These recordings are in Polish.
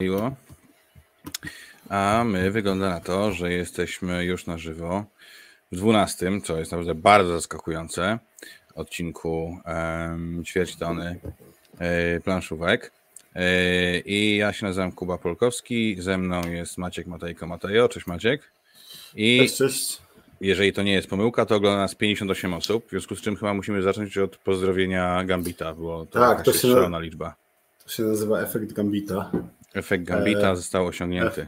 Miło. A my wygląda na to, że jesteśmy już na żywo w 12, co jest naprawdę bardzo zaskakujące, odcinku um, ćwierćtony e, planszówek. E, I ja się nazywam Kuba Polkowski, ze mną jest Maciek Matejko Matejo. Cześć Maciek. I cześć, cześć. jeżeli to nie jest pomyłka, to ogląda nas 58 osób, w związku z czym chyba musimy zacząć od pozdrowienia Gambita, bo to tak, to się szalona liczba. To się nazywa efekt Gambita. Efekt Gambita e, został osiągnięty. E,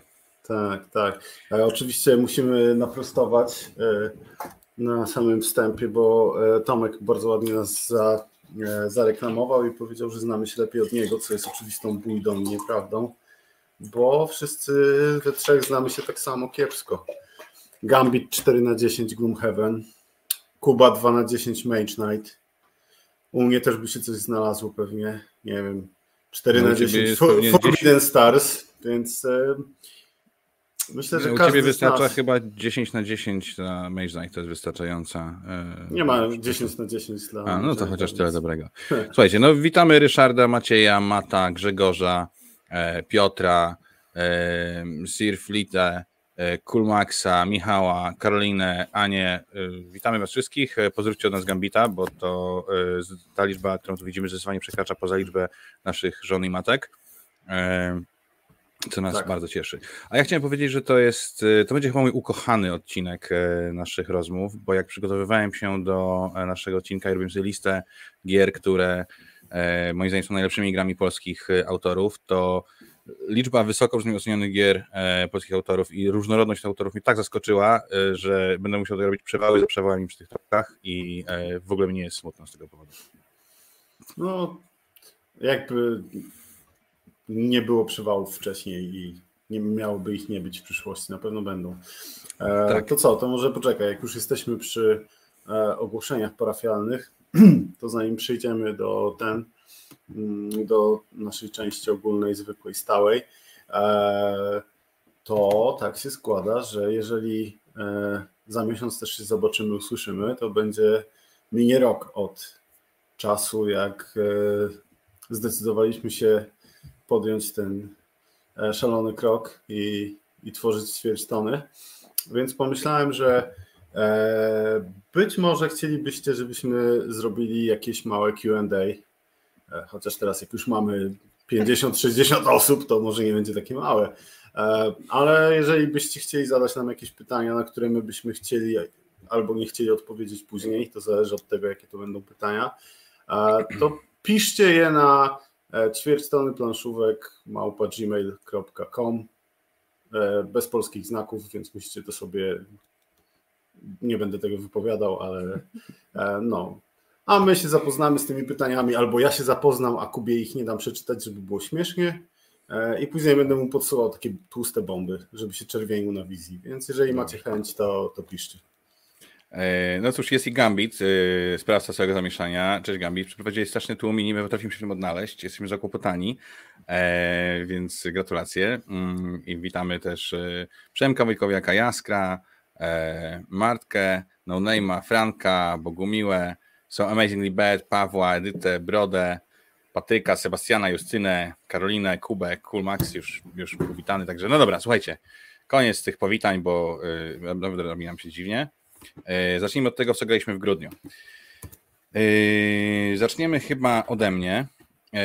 tak, tak. E, oczywiście musimy naprostować e, na samym wstępie, bo e, Tomek bardzo ładnie nas za, zareklamował i powiedział, że znamy się lepiej od niego, co jest oczywistą bójdą i nieprawdą, bo wszyscy we trzech znamy się tak samo kiepsko. Gambit 4 na 10 Gloomhaven, Kuba 2 na 10 Mage Knight. U mnie też by się coś znalazło pewnie, nie wiem, 4 no, na 10 Forbidden Stars, więc e, myślę, że U każdy ciebie wystarcza nas... chyba 10 na 10 na Mage Knight, to jest wystarczająca. E, nie ma 10 na 10 dla A, no to chociaż tyle dobrego. Słuchajcie, no witamy Ryszarda, Macieja, Mata, Grzegorza, e, Piotra, Sir Flitę, Kulmaxa, Michała, Karolinę, Anię. Witamy Was wszystkich. Pozdrówcie od nas Gambita, bo to ta liczba, którą tu widzimy, zdecydowanie przekracza poza liczbę naszych żon i matek. Co nas tak. bardzo cieszy. A ja chciałem powiedzieć, że to jest, to będzie chyba mój ukochany odcinek naszych rozmów, bo jak przygotowywałem się do naszego odcinka i robiłem sobie listę gier, które moim zdaniem są najlepszymi grami polskich autorów, to liczba wysoko ocenionych gier e, polskich autorów i różnorodność autorów mnie tak zaskoczyła, e, że będę musiał robić przewały za przewałami przy tych topkach i e, w ogóle mi nie jest smutno z tego powodu. No, jakby nie było przewałów wcześniej i nie miałoby ich nie być w przyszłości, na pewno będą. Tak. To co, to może poczekaj, jak już jesteśmy przy ogłoszeniach parafialnych, to zanim przejdziemy do ten, do naszej części ogólnej, zwykłej, stałej, e, to tak się składa, że jeżeli e, za miesiąc też się zobaczymy, usłyszymy, to będzie minie rok od czasu, jak e, zdecydowaliśmy się podjąć ten szalony krok i, i tworzyć ćwierćtony. Więc pomyślałem, że być może chcielibyście, żebyśmy zrobili jakieś małe QA chociaż teraz jak już mamy 50-60 osób, to może nie będzie takie małe. E, ale jeżeli byście chcieli zadać nam jakieś pytania, na które my byśmy chcieli albo nie chcieli odpowiedzieć później, to zależy od tego, jakie to będą pytania, e, to piszcie je na ćwierćtony planszówek bez polskich znaków, więc musicie to sobie nie będę tego wypowiadał, ale no, a my się zapoznamy z tymi pytaniami, albo ja się zapoznam, a Kubie ich nie dam przeczytać, żeby było śmiesznie. E, I później będę mu podsyłał takie tłuste bomby, żeby się czerwienił na wizji. Więc jeżeli macie chęć, to, to piszcie. E, no cóż, jest i Gambit, e, sprawca całego zamieszania. Cześć Gambit, przeprowadziłeś straszny tłum i nie potrafimy się w tym odnaleźć. Jesteśmy zakłopotani, więc gratulacje. Mm, I witamy też Przemka Wojkowiaka Jaskra, Martkę, No Name'a, Franka, Bogumiłę, są Amazingly Bad, Pawła, Edytę, Brodę, Patyka, Sebastiana, Justynę, Karolinę, Kubę, Cool Max już, już powitany. Także no dobra, słuchajcie, koniec tych powitań, bo yy, robi nam się dziwnie. Yy, zacznijmy od tego, co graliśmy w grudniu. Yy, zaczniemy chyba ode mnie. Yy,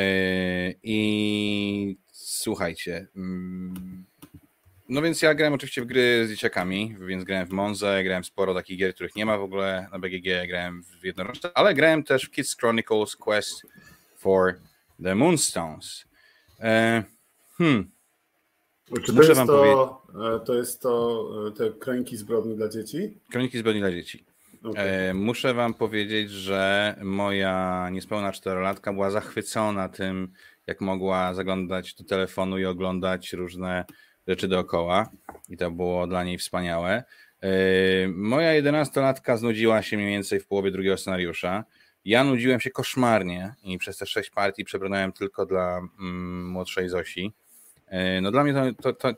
I słuchajcie. Yy, no więc ja grałem oczywiście w gry z dzieciakami, więc grałem w Monze, grałem sporo takich gier, których nie ma w ogóle na BGG, grałem w jednoroczne, ale grałem też w Kids Chronicles Quest for the Moonstones. E, hmm. Czy to, jest to, e, to jest to e, te kroniki zbrodni dla dzieci? Kroniki zbrodni dla dzieci. Okay. E, muszę wam powiedzieć, że moja niespełna czterolatka była zachwycona tym, jak mogła zaglądać do telefonu i oglądać różne rzeczy dookoła i to było dla niej wspaniałe. Yy, moja jedenastolatka znudziła się mniej więcej w połowie drugiego scenariusza. Ja nudziłem się koszmarnie i przez te sześć partii przebrnąłem tylko dla mm, młodszej Zosi. Yy, no dla mnie to, to, to,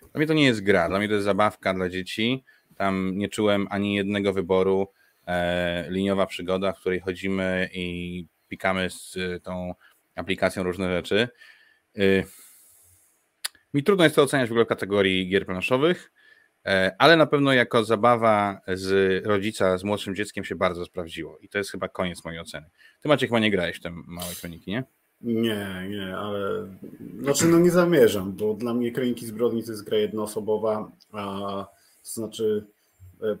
dla mnie to nie jest gra, dla mnie to jest zabawka dla dzieci. Tam nie czułem ani jednego wyboru. E, liniowa przygoda, w której chodzimy i pikamy z tą aplikacją różne rzeczy. Mi trudno jest to oceniać w ogóle w kategorii gier planszowych, e, ale na pewno jako zabawa z rodzica z młodszym dzieckiem się bardzo sprawdziło i to jest chyba koniec mojej oceny. Ty Maciek chyba nie grałeś w te małe kroniki, nie? Nie, nie, ale znaczy no nie zamierzam, bo dla mnie Kroniki Zbrodni to jest gra jednoosobowa, a to znaczy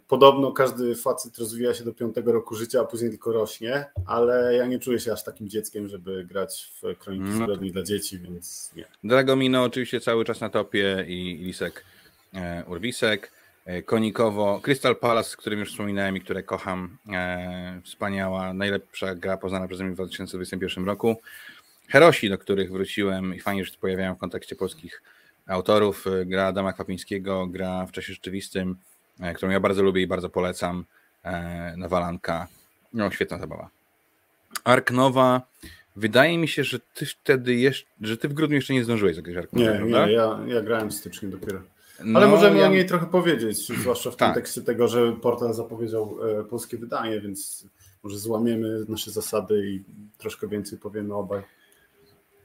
podobno każdy facet rozwija się do piątego roku życia, a później tylko rośnie, ale ja nie czuję się aż takim dzieckiem, żeby grać w Kroniki no. Zbrodni dla dzieci, więc nie. Dragomino oczywiście cały czas na topie i Lisek e, Urwisek. E, konikowo, Crystal Palace, o którym już wspominałem i które kocham, e, wspaniała, najlepsza gra poznana przeze mnie w 2021 roku. Herosi, do których wróciłem i fajnie, że się pojawiają w kontekście polskich autorów. Gra Adama Kwapińskiego, gra w czasie rzeczywistym, e, którą ja bardzo lubię i bardzo polecam. E, Nawalanka. No, świetna zabawa. Ark Nowa. Wydaje mi się, że ty wtedy jeszcze, że ty w grudniu jeszcze nie zdążyłeś zagrać Ark Nowa, Nie, prawda? nie, ja, ja grałem w styczniu dopiero. Ale no, możemy ja... o niej trochę powiedzieć, zwłaszcza w tak. kontekście tego, że portal zapowiedział e, polskie wydanie, więc może złamiemy nasze zasady i troszkę więcej powiemy obaj.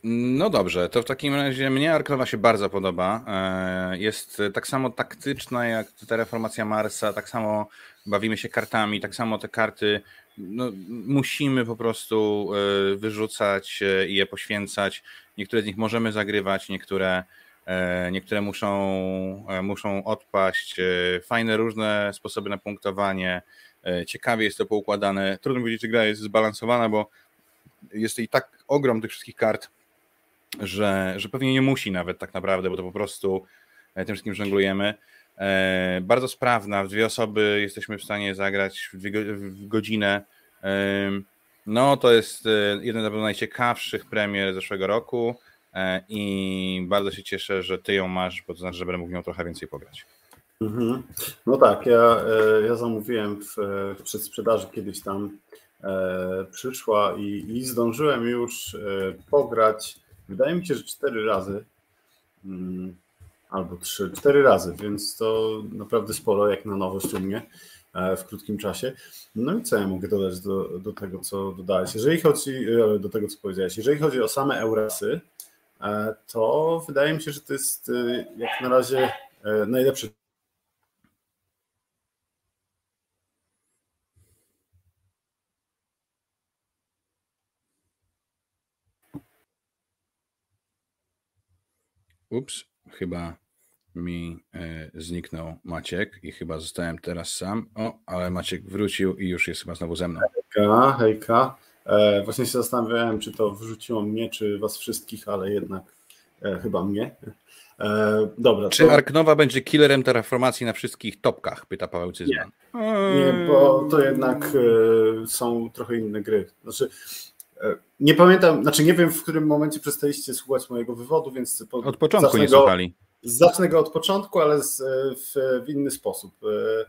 No dobrze, to w takim razie mnie Arknowa się bardzo podoba. E, jest tak samo taktyczna jak ta reformacja Marsa, tak samo bawimy się kartami, tak samo te karty no, musimy po prostu e, wyrzucać e, i je poświęcać. Niektóre z nich możemy zagrywać, niektóre, niektóre muszą, muszą odpaść. Fajne różne sposoby na punktowanie. Ciekawie jest to poukładane. Trudno powiedzieć, czy gra jest zbalansowana, bo jest i tak ogrom tych wszystkich kart, że, że pewnie nie musi nawet tak naprawdę, bo to po prostu e, tym wszystkim żonglujemy. E, bardzo sprawna, w dwie osoby jesteśmy w stanie zagrać w, dwie, w godzinę. E, no, to jest jeden z najciekawszych premier zeszłego roku i bardzo się cieszę, że ty ją masz, bo to znaczy, że będę mógł nią trochę więcej pograć. Mhm. No tak, ja, ja zamówiłem w, w przedsprzedaży kiedyś tam przyszła i, i zdążyłem już pograć Wydaje mi się, że cztery razy mm, albo trzy, cztery razy, więc to naprawdę sporo jak na nowość u e, w krótkim czasie. No i co ja mogę dodać do, do tego, co dodałeś? Jeżeli chodzi e, do tego, co powiedziałeś, jeżeli chodzi o same Eurasy, e, to wydaje mi się, że to jest jak na razie najlepszy Ups, chyba mi e, zniknął Maciek i chyba zostałem teraz sam. O, ale Maciek wrócił i już jest chyba znowu ze mną. Hejka, hejka. E, właśnie się zastanawiałem, czy to wrzuciło mnie, czy was wszystkich, ale jednak e, chyba mnie. E, dobra. Czy to... Arknowa będzie killerem terraformacji na wszystkich topkach? Pyta Paweł Cyzman. Nie, nie bo to jednak są trochę inne gry. Znaczy, nie pamiętam, znaczy nie wiem, w którym momencie przestaliście słuchać mojego wywodu, więc po, od początku nie go, słuchali. Zacznę go od początku, ale z, w, w, inny sposób. E,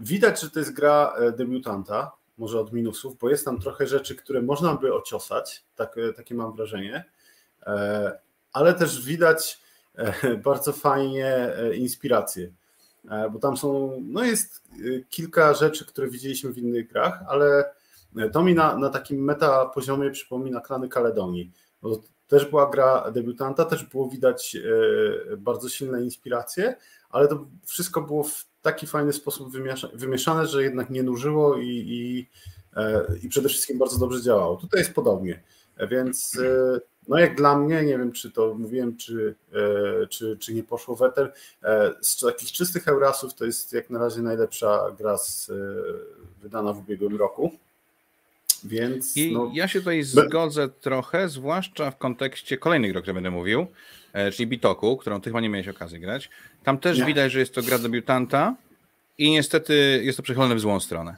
widać, że to jest gra e, debiutanta, może od minusów, bo jest tam trochę rzeczy, które można by ociosać, tak, takie mam wrażenie, ale też widać bardzo fajnie inspiracje, bo tam są, no jest kilka rzeczy, które widzieliśmy w innych grach, ale to mi na, na takim meta poziomie przypomina klany Kaledonii. Bo też była gra debiutanta, też było widać e, bardzo silne inspiracje, ale to wszystko było w taki fajny sposób wymieszane, że jednak nie nużyło i, i, e, i przede wszystkim bardzo dobrze działało. Tutaj jest podobnie, więc e, no jak dla mnie, nie wiem czy to mówiłem, czy, czy, czy nie poszło weter, z takich czystych Eurasów to jest jak na razie najlepsza gra z, wydana w ubiegłym roku. Więc, I no, ja się tutaj zgodzę trochę, zwłaszcza w kontekście kolejnych gry, o których będę mówił, e, czyli Bitoku, którą ty chyba nie miałeś okazji grać. Tam też nie. widać, że jest to gra debiutanta i niestety jest to przechylone w złą stronę.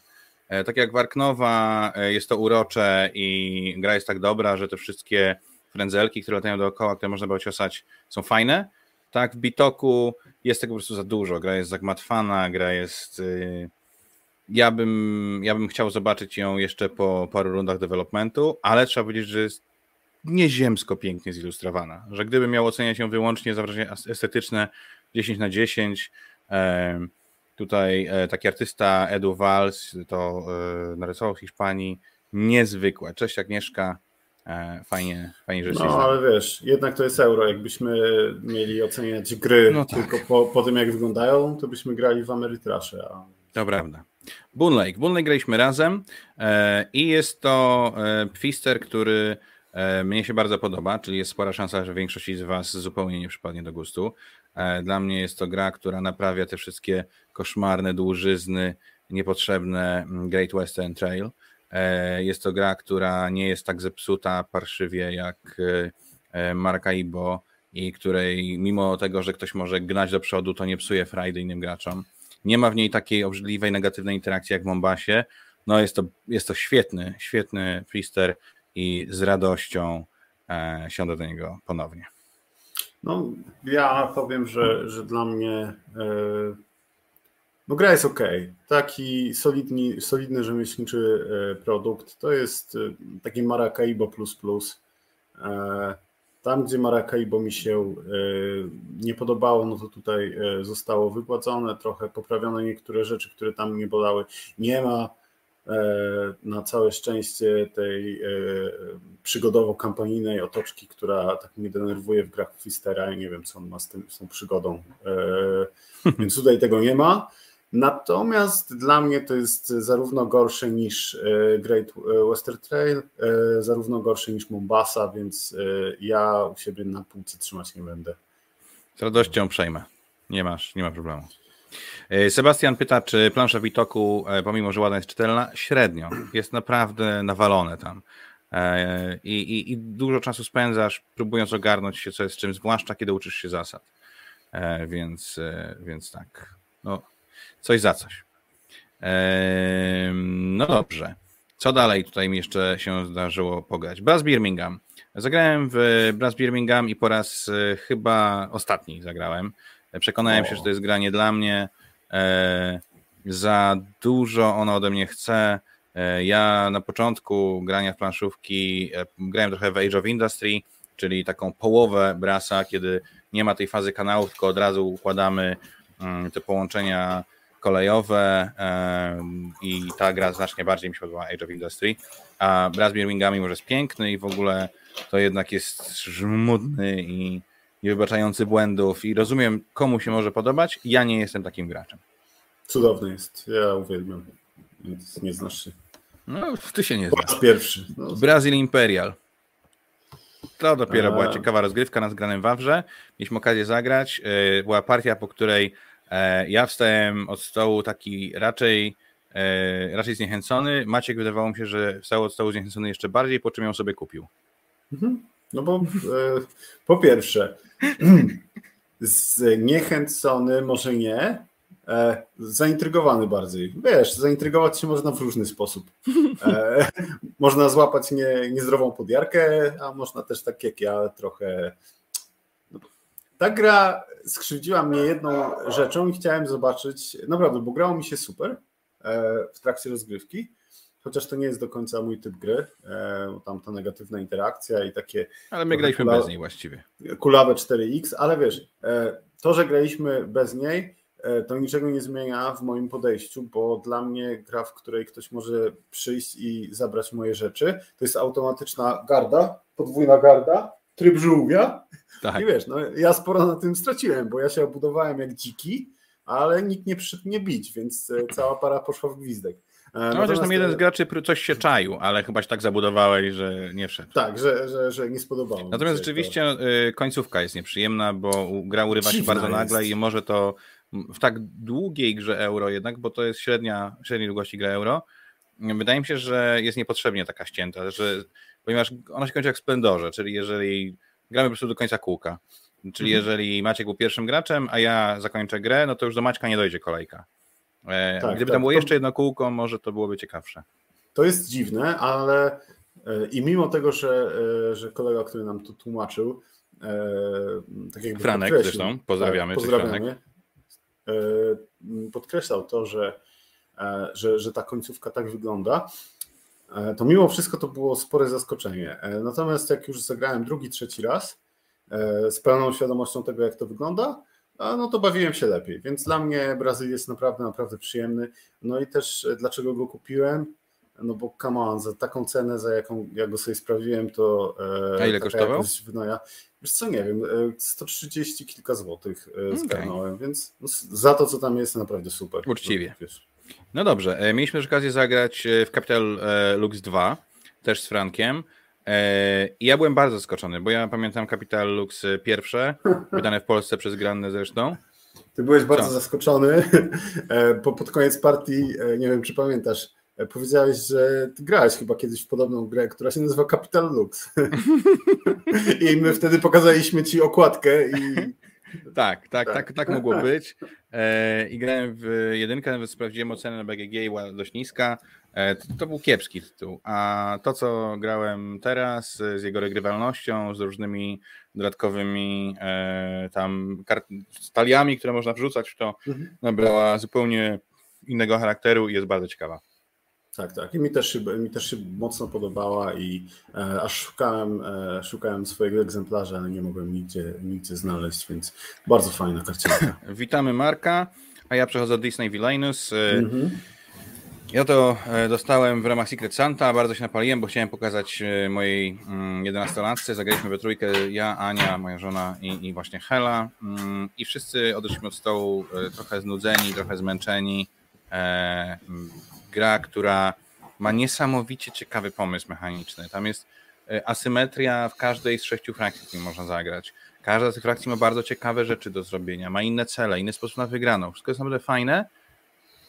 E, tak jak Warknowa e, jest to urocze i gra jest tak dobra, że te wszystkie frędzelki, które latają dookoła, które można było ciosać, są fajne. Tak, w Bitoku jest tego po prostu za dużo. Gra jest zagmatwana, gra jest y, ja bym, ja bym chciał zobaczyć ją jeszcze po paru rundach developmentu, ale trzeba powiedzieć, że jest nieziemsko pięknie zilustrowana, że gdybym miał oceniać ją wyłącznie za wrażenie estetyczne 10 na 10, tutaj e, taki artysta Edu Valls to e, narysował w Hiszpanii, niezwykłe. Cześć Agnieszka, fajnie, fajnie że się No, ale wiesz, jednak to jest euro. Jakbyśmy mieli oceniać gry no tak. tylko po, po tym, jak wyglądają, to byśmy grali w Ameritrasze. A... To prawda. Boon Lake. Boon Lake graliśmy razem e, i jest to e, Pfister, który e, mnie się bardzo podoba, czyli jest spora szansa, że większość z Was zupełnie nie przypadnie do gustu. Dla mnie jest to gra, która naprawia te wszystkie koszmarne dłużyzny, niepotrzebne mm, Great Western Trail. Jest to gra, która nie jest tak zepsuta parszywie jak Maracaibo i której mimo tego, że ktoś może gnać do przodu, to nie psuje frajdy innym graczom. Nie ma w niej takiej obrzydliwej, negatywnej interakcji jak w Mombasie. No jest to, jest to świetny, świetny freester i z radością e, siądę do niego ponownie. No, ja powiem, że, że dla mnie no gra jest ok. Taki solidny, solidny rzemieślniczy e, produkt. To jest e, taki Maracaibo plus plus. Tam, gdzie Maracaibo mi się nie podobało, no to tutaj zostało wypłacone, trochę poprawione niektóre rzeczy, które tam nie bolały. Nie ma na całe szczęście tej przygodowo-kampanijnej otoczki, która tak mnie denerwuje w grach Fistera. Ja nie wiem, co on ma z, tym, z tą przygodą. Więc tutaj tego nie ma. Natomiast dla mnie to jest zarówno gorsze niż e, Great Western Trail, e, zarówno gorsze niż Mombasa, więc e, ja u siebie na półce trzymać nie będę. Z radością przejmę. Nie masz, nie ma problemu. Sebastian pyta, czy plansza Witoku, pomimo że ładna jest czytelna, średnio. Jest naprawdę nawalone tam. I, i, I, dużo czasu spędzasz próbując ogarnąć się, co jest czym, zwłaszcza kiedy uczysz się zasad. Więc, więc tak. No, coś za coś. No dobrze. Co dalej tutaj mi jeszcze się zdarzyło pograć? Brass Birmingham. Zagrałem w Brass Birmingham i po raz e, chyba ostatni zagrałem. Przekonałem o. się, że to jest granie dla mnie. E, za dużo ona ode mnie chce. E, ja na początku grania w planszówki grałem trochę w Age of Industry, czyli taką połowę brasa, kiedy nie ma tej fazy kanałów, tylko od razu układamy mm, te połączenia kolejowe i ta gra znacznie bardziej mi się podoba Age of Industry, a Brass Birmingham mimo, że jest piękny i w ogóle to jednak jest żmudny i niewybaczający błędów i rozumiem komu się może podobać, ja nie jestem takim graczem. Cudowny jest, ja uwielbiam, więc nie znasz się. No, ty się nie znasz. Po pierwszy. No. Brazil Imperial. To dopiero była ciekawa rozgrywka na zgranym Wawrze. Mieliśmy okazję zagrać. E, była partia, po której ja wstałem od stołu taki raczej, e, raczej zniechęcony. Maciek wydawało mi się, że wstał od stołu zniechęcony jeszcze bardziej, po czym ją sobie kupił. Mhm. No bo e, po pierwsze, zniechęcony może nie, zaintrygowany bardziej. Wiesz, zaintrygować się można w różny sposób. można złapać nie, niezdrową podjarkę, a można też tak jak ja trochę ta gra skrzywdziła mnie jedną rzeczą i chciałem zobaczyć, naprawdę, bo grało mi się super e, w trakcie rozgrywki, chociaż to nie jest do końca mój typ gry, e, tam ta negatywna interakcja i takie... Ale my graliśmy bez niej właściwie. Kulawe 4X, ale wiesz, e, to, że graliśmy bez niej, to niczego nie zmienia w moim podejściu, bo dla mnie gra, w której ktoś może przyjść i zabrać moje rzeczy, to jest automatyczna garda, podwójna garda, tryb żółwia. Tak. I wiesz, no, ja sporo na tym straciłem, bo ja się obudowałem jak dziki, ale nikt nie przyszedł mnie bić, więc e, cała para poszła w gwizdek. E, no chociaż tam jeden z graczy coś się czaił, ale chyba się tak zabudowałeś, że nie wszedł. Tak, że, że, że nie spodobało Natomiast rzeczywiście to... E, końcówka jest nieprzyjemna, bo gra urywa się bardzo jest. nagle i może to w tak długiej grze euro jednak, bo to jest średnia, średniej długości gra euro, wydaje mi się, że jest niepotrzebnie taka ścięta, że ponieważ ona się kończy jak w Splendorze, czyli jeżeli gramy po prostu do końca kółka. Czyli mhm. jeżeli Maciek był pierwszym graczem, a ja zakończę grę, no to już do Maćka nie dojdzie kolejka. E, tak, Gdyby tak, tam było to... jeszcze jedno kółko, może to byłoby ciekawsze. To jest dziwne, ale e, i mimo tego, że, e, że kolega, który nam to tłumaczył, tak jakby Franek zresztą, pozdrawiamy. Tak, pozdrawiamy podkreślał to, że, że, że ta końcówka tak wygląda, E, to mimo wszystko to było spore zaskoczenie. E, natomiast jak już zagrałem drugi, trzeci raz e, z pełną świadomością tego, jak to wygląda, no to bawiłem się lepiej. Więc dla mnie Brazil jest naprawdę, naprawdę przyjemny. No i też dlaczego go kupiłem? no bo come on, za taką cenę, za jaką ja go sobie sprawiłem, to A ile kosztował? Wynoja, wiesz co, nie wiem, 130 kilka złotych zgarnąłem, okay. więc no, za to, co tam jest, naprawdę super. Uczciwie. Wiesz. No dobrze, mieliśmy już okazję zagrać w Capital Lux 2, też z Frankiem. I ja byłem bardzo zaskoczony, bo ja pamiętam Capital Lux pierwsze, wydane w Polsce przez Grannę zresztą. Ty byłeś bardzo Co? zaskoczony, bo pod koniec partii, nie wiem czy pamiętasz, powiedziałeś, że ty grałeś chyba kiedyś w podobną grę, która się nazywa Capital Lux. I my wtedy pokazaliśmy ci okładkę i tak, tak, tak, tak mogło być. I grałem w jedynkę, nawet sprawdziłem ocenę na BGG i była dość niska. E, to był kiepski tytuł, a to, co grałem teraz z jego regrywalnością, z różnymi dodatkowymi e, tam staliami, które można wrzucać to, mhm. nabrała zupełnie innego charakteru i jest bardzo ciekawa. Tak, tak. I mi też się, mi też się mocno podobała i e, aż szukałem, e, szukałem swojego egzemplarza, ale nie mogłem nigdzie, nigdzie znaleźć, więc bardzo fajna karcianka. Witamy Marka, a ja przechodzę do Disney Villainus. E, mhm. Ja to e, dostałem w ramach Secret Santa, bardzo się napaliłem, bo chciałem pokazać e, mojej 11-latce. Mm, Zagraliśmy we trójkę, ja, Ania, moja żona i, i właśnie Hela. Mm, I wszyscy odeszliśmy od stołu trochę znudzeni, trochę zmęczeni. Gra, która ma niesamowicie ciekawy pomysł mechaniczny. Tam jest asymetria w każdej z sześciu frakcji, którą można zagrać. Każda z tych frakcji ma bardzo ciekawe rzeczy do zrobienia, ma inne cele, inny sposób na wygraną. Wszystko jest naprawdę fajne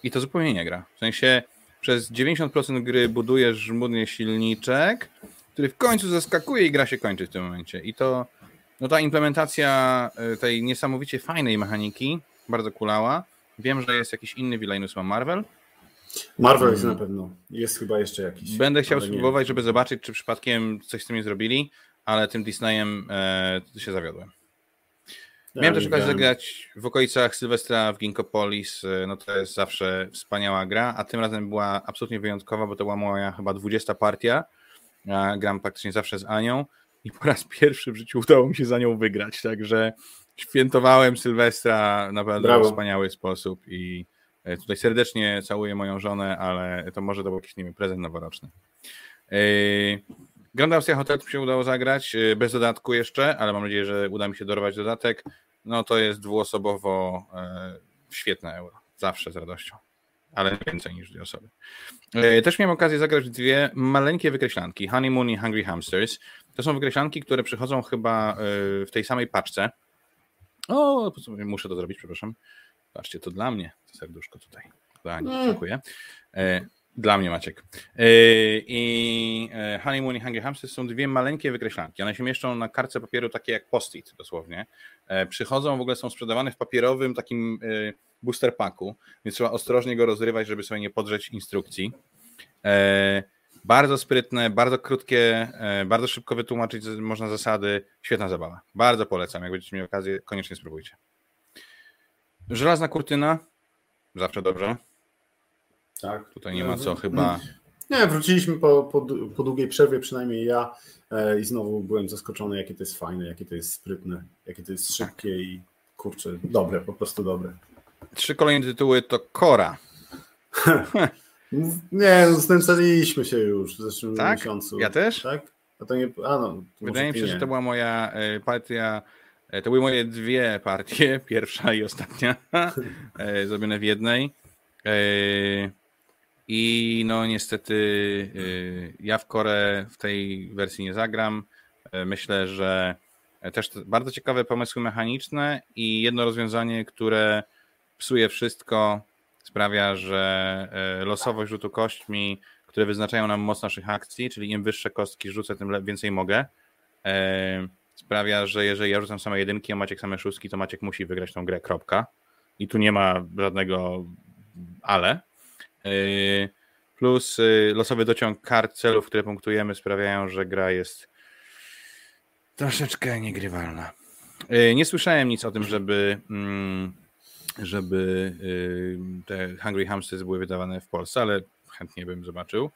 i to zupełnie nie gra. W sensie przez 90% gry budujesz żmudnie silniczek, który w końcu zaskakuje i gra się kończy w tym momencie. I to, no ta implementacja y, tej niesamowicie fajnej mechaniki bardzo kulała. Wiem, że jest jakiś inny Villainus ma Marvel. Marvel jest na pewno. Jest chyba jeszcze jakiś. Będę chciał spróbować, żeby zobaczyć, czy przypadkiem coś z tym nie zrobili, ale tym Disneyem e, się zawiodłem. Miałem też okazję zagrać w okolicach Sylwestra w Ginkopolis. Y, no to jest zawsze wspaniała gra, a tym razem była absolutnie wyjątkowa, bo to była moja chyba 20 partia. Ja gram praktycznie zawsze z Anią i po raz pierwszy w życiu udało mi się za nią wygrać, także świętowałem Sylwestra naprawdę w wspaniały sposób i tutaj serdecznie całuję moją żonę, ale to może to był jakiś nie wiem, prezent noworoczny. Yy, Grand Austria Hotel się udało zagrać, bez dodatku jeszcze, ale mam nadzieję, że uda mi się dorwać dodatek no to jest dwuosobowo e, świetne euro. Zawsze z radością. Ale więcej niż dwie osoby. E, też miałem okazję zagrać dwie maleńkie wykreślanki. Honeymoon i Hungry Hamsters. To są wykreślanki, które przychodzą chyba e, w tej samej paczce. O, muszę to zrobić, przepraszam. Patrzcie, to dla mnie, serduszko tutaj. Dla mm. dziękuję. Dla mnie, Maciek. E, I e, Honeymoon i Hungry Hamsters są dwie maleńkie wykreślanki. One się mieszczą na kartce papieru takie jak post-it dosłownie. E, przychodzą, w ogóle są sprzedawane w papierowym takim booster packu, więc trzeba ostrożnie go rozrywać, żeby sobie nie podrzeć instrukcji. Bardzo sprytne, bardzo krótkie, bardzo szybko wytłumaczyć można zasady. Świetna zabawa. Bardzo polecam. Jak będziecie mieli okazję, koniecznie spróbujcie. Żelazna kurtyna. Zawsze dobrze. Tak. Tutaj nie ma co chyba. Nie, wróciliśmy po, po, po długiej przerwie, przynajmniej ja, e, i znowu byłem zaskoczony, jakie to jest fajne, jakie to jest sprytne, jakie to jest tak. szybkie i kurczę, dobre, po prostu dobre. Trzy kolejne tytuły to Kora. nie, no, znęcaliśmy się już w zeszłym tak? miesiącu. Ja też? Tak? A to nie, a no, Wydaje mi się, że to była moja e, partia. E, to były moje dwie partie, pierwsza i ostatnia, zrobione w jednej. I no niestety ja w Korę w tej wersji nie zagram. E, myślę, że też bardzo ciekawe pomysły mechaniczne i jedno rozwiązanie, które psuje wszystko, sprawia, że e, losowość rzutu kośćmi, które wyznaczają nam moc naszych akcji, czyli im wyższe kostki rzucę, tym więcej mogę, e, sprawia, że jeżeli ja rzucam same jedynki, a Maciek same szóstki, to Maciek musi wygrać tą grę, kropka. I tu nie ma żadnego ale. Yy, plus yy, losowy dociąg kart celów, które punktujemy, sprawiają, że gra jest troszeczkę niegrywalna. Yy, nie słyszałem nic o tym, żeby, mm, żeby te Hungry Hamsters były wydawane w Polsce, ale chętnie bym zobaczył.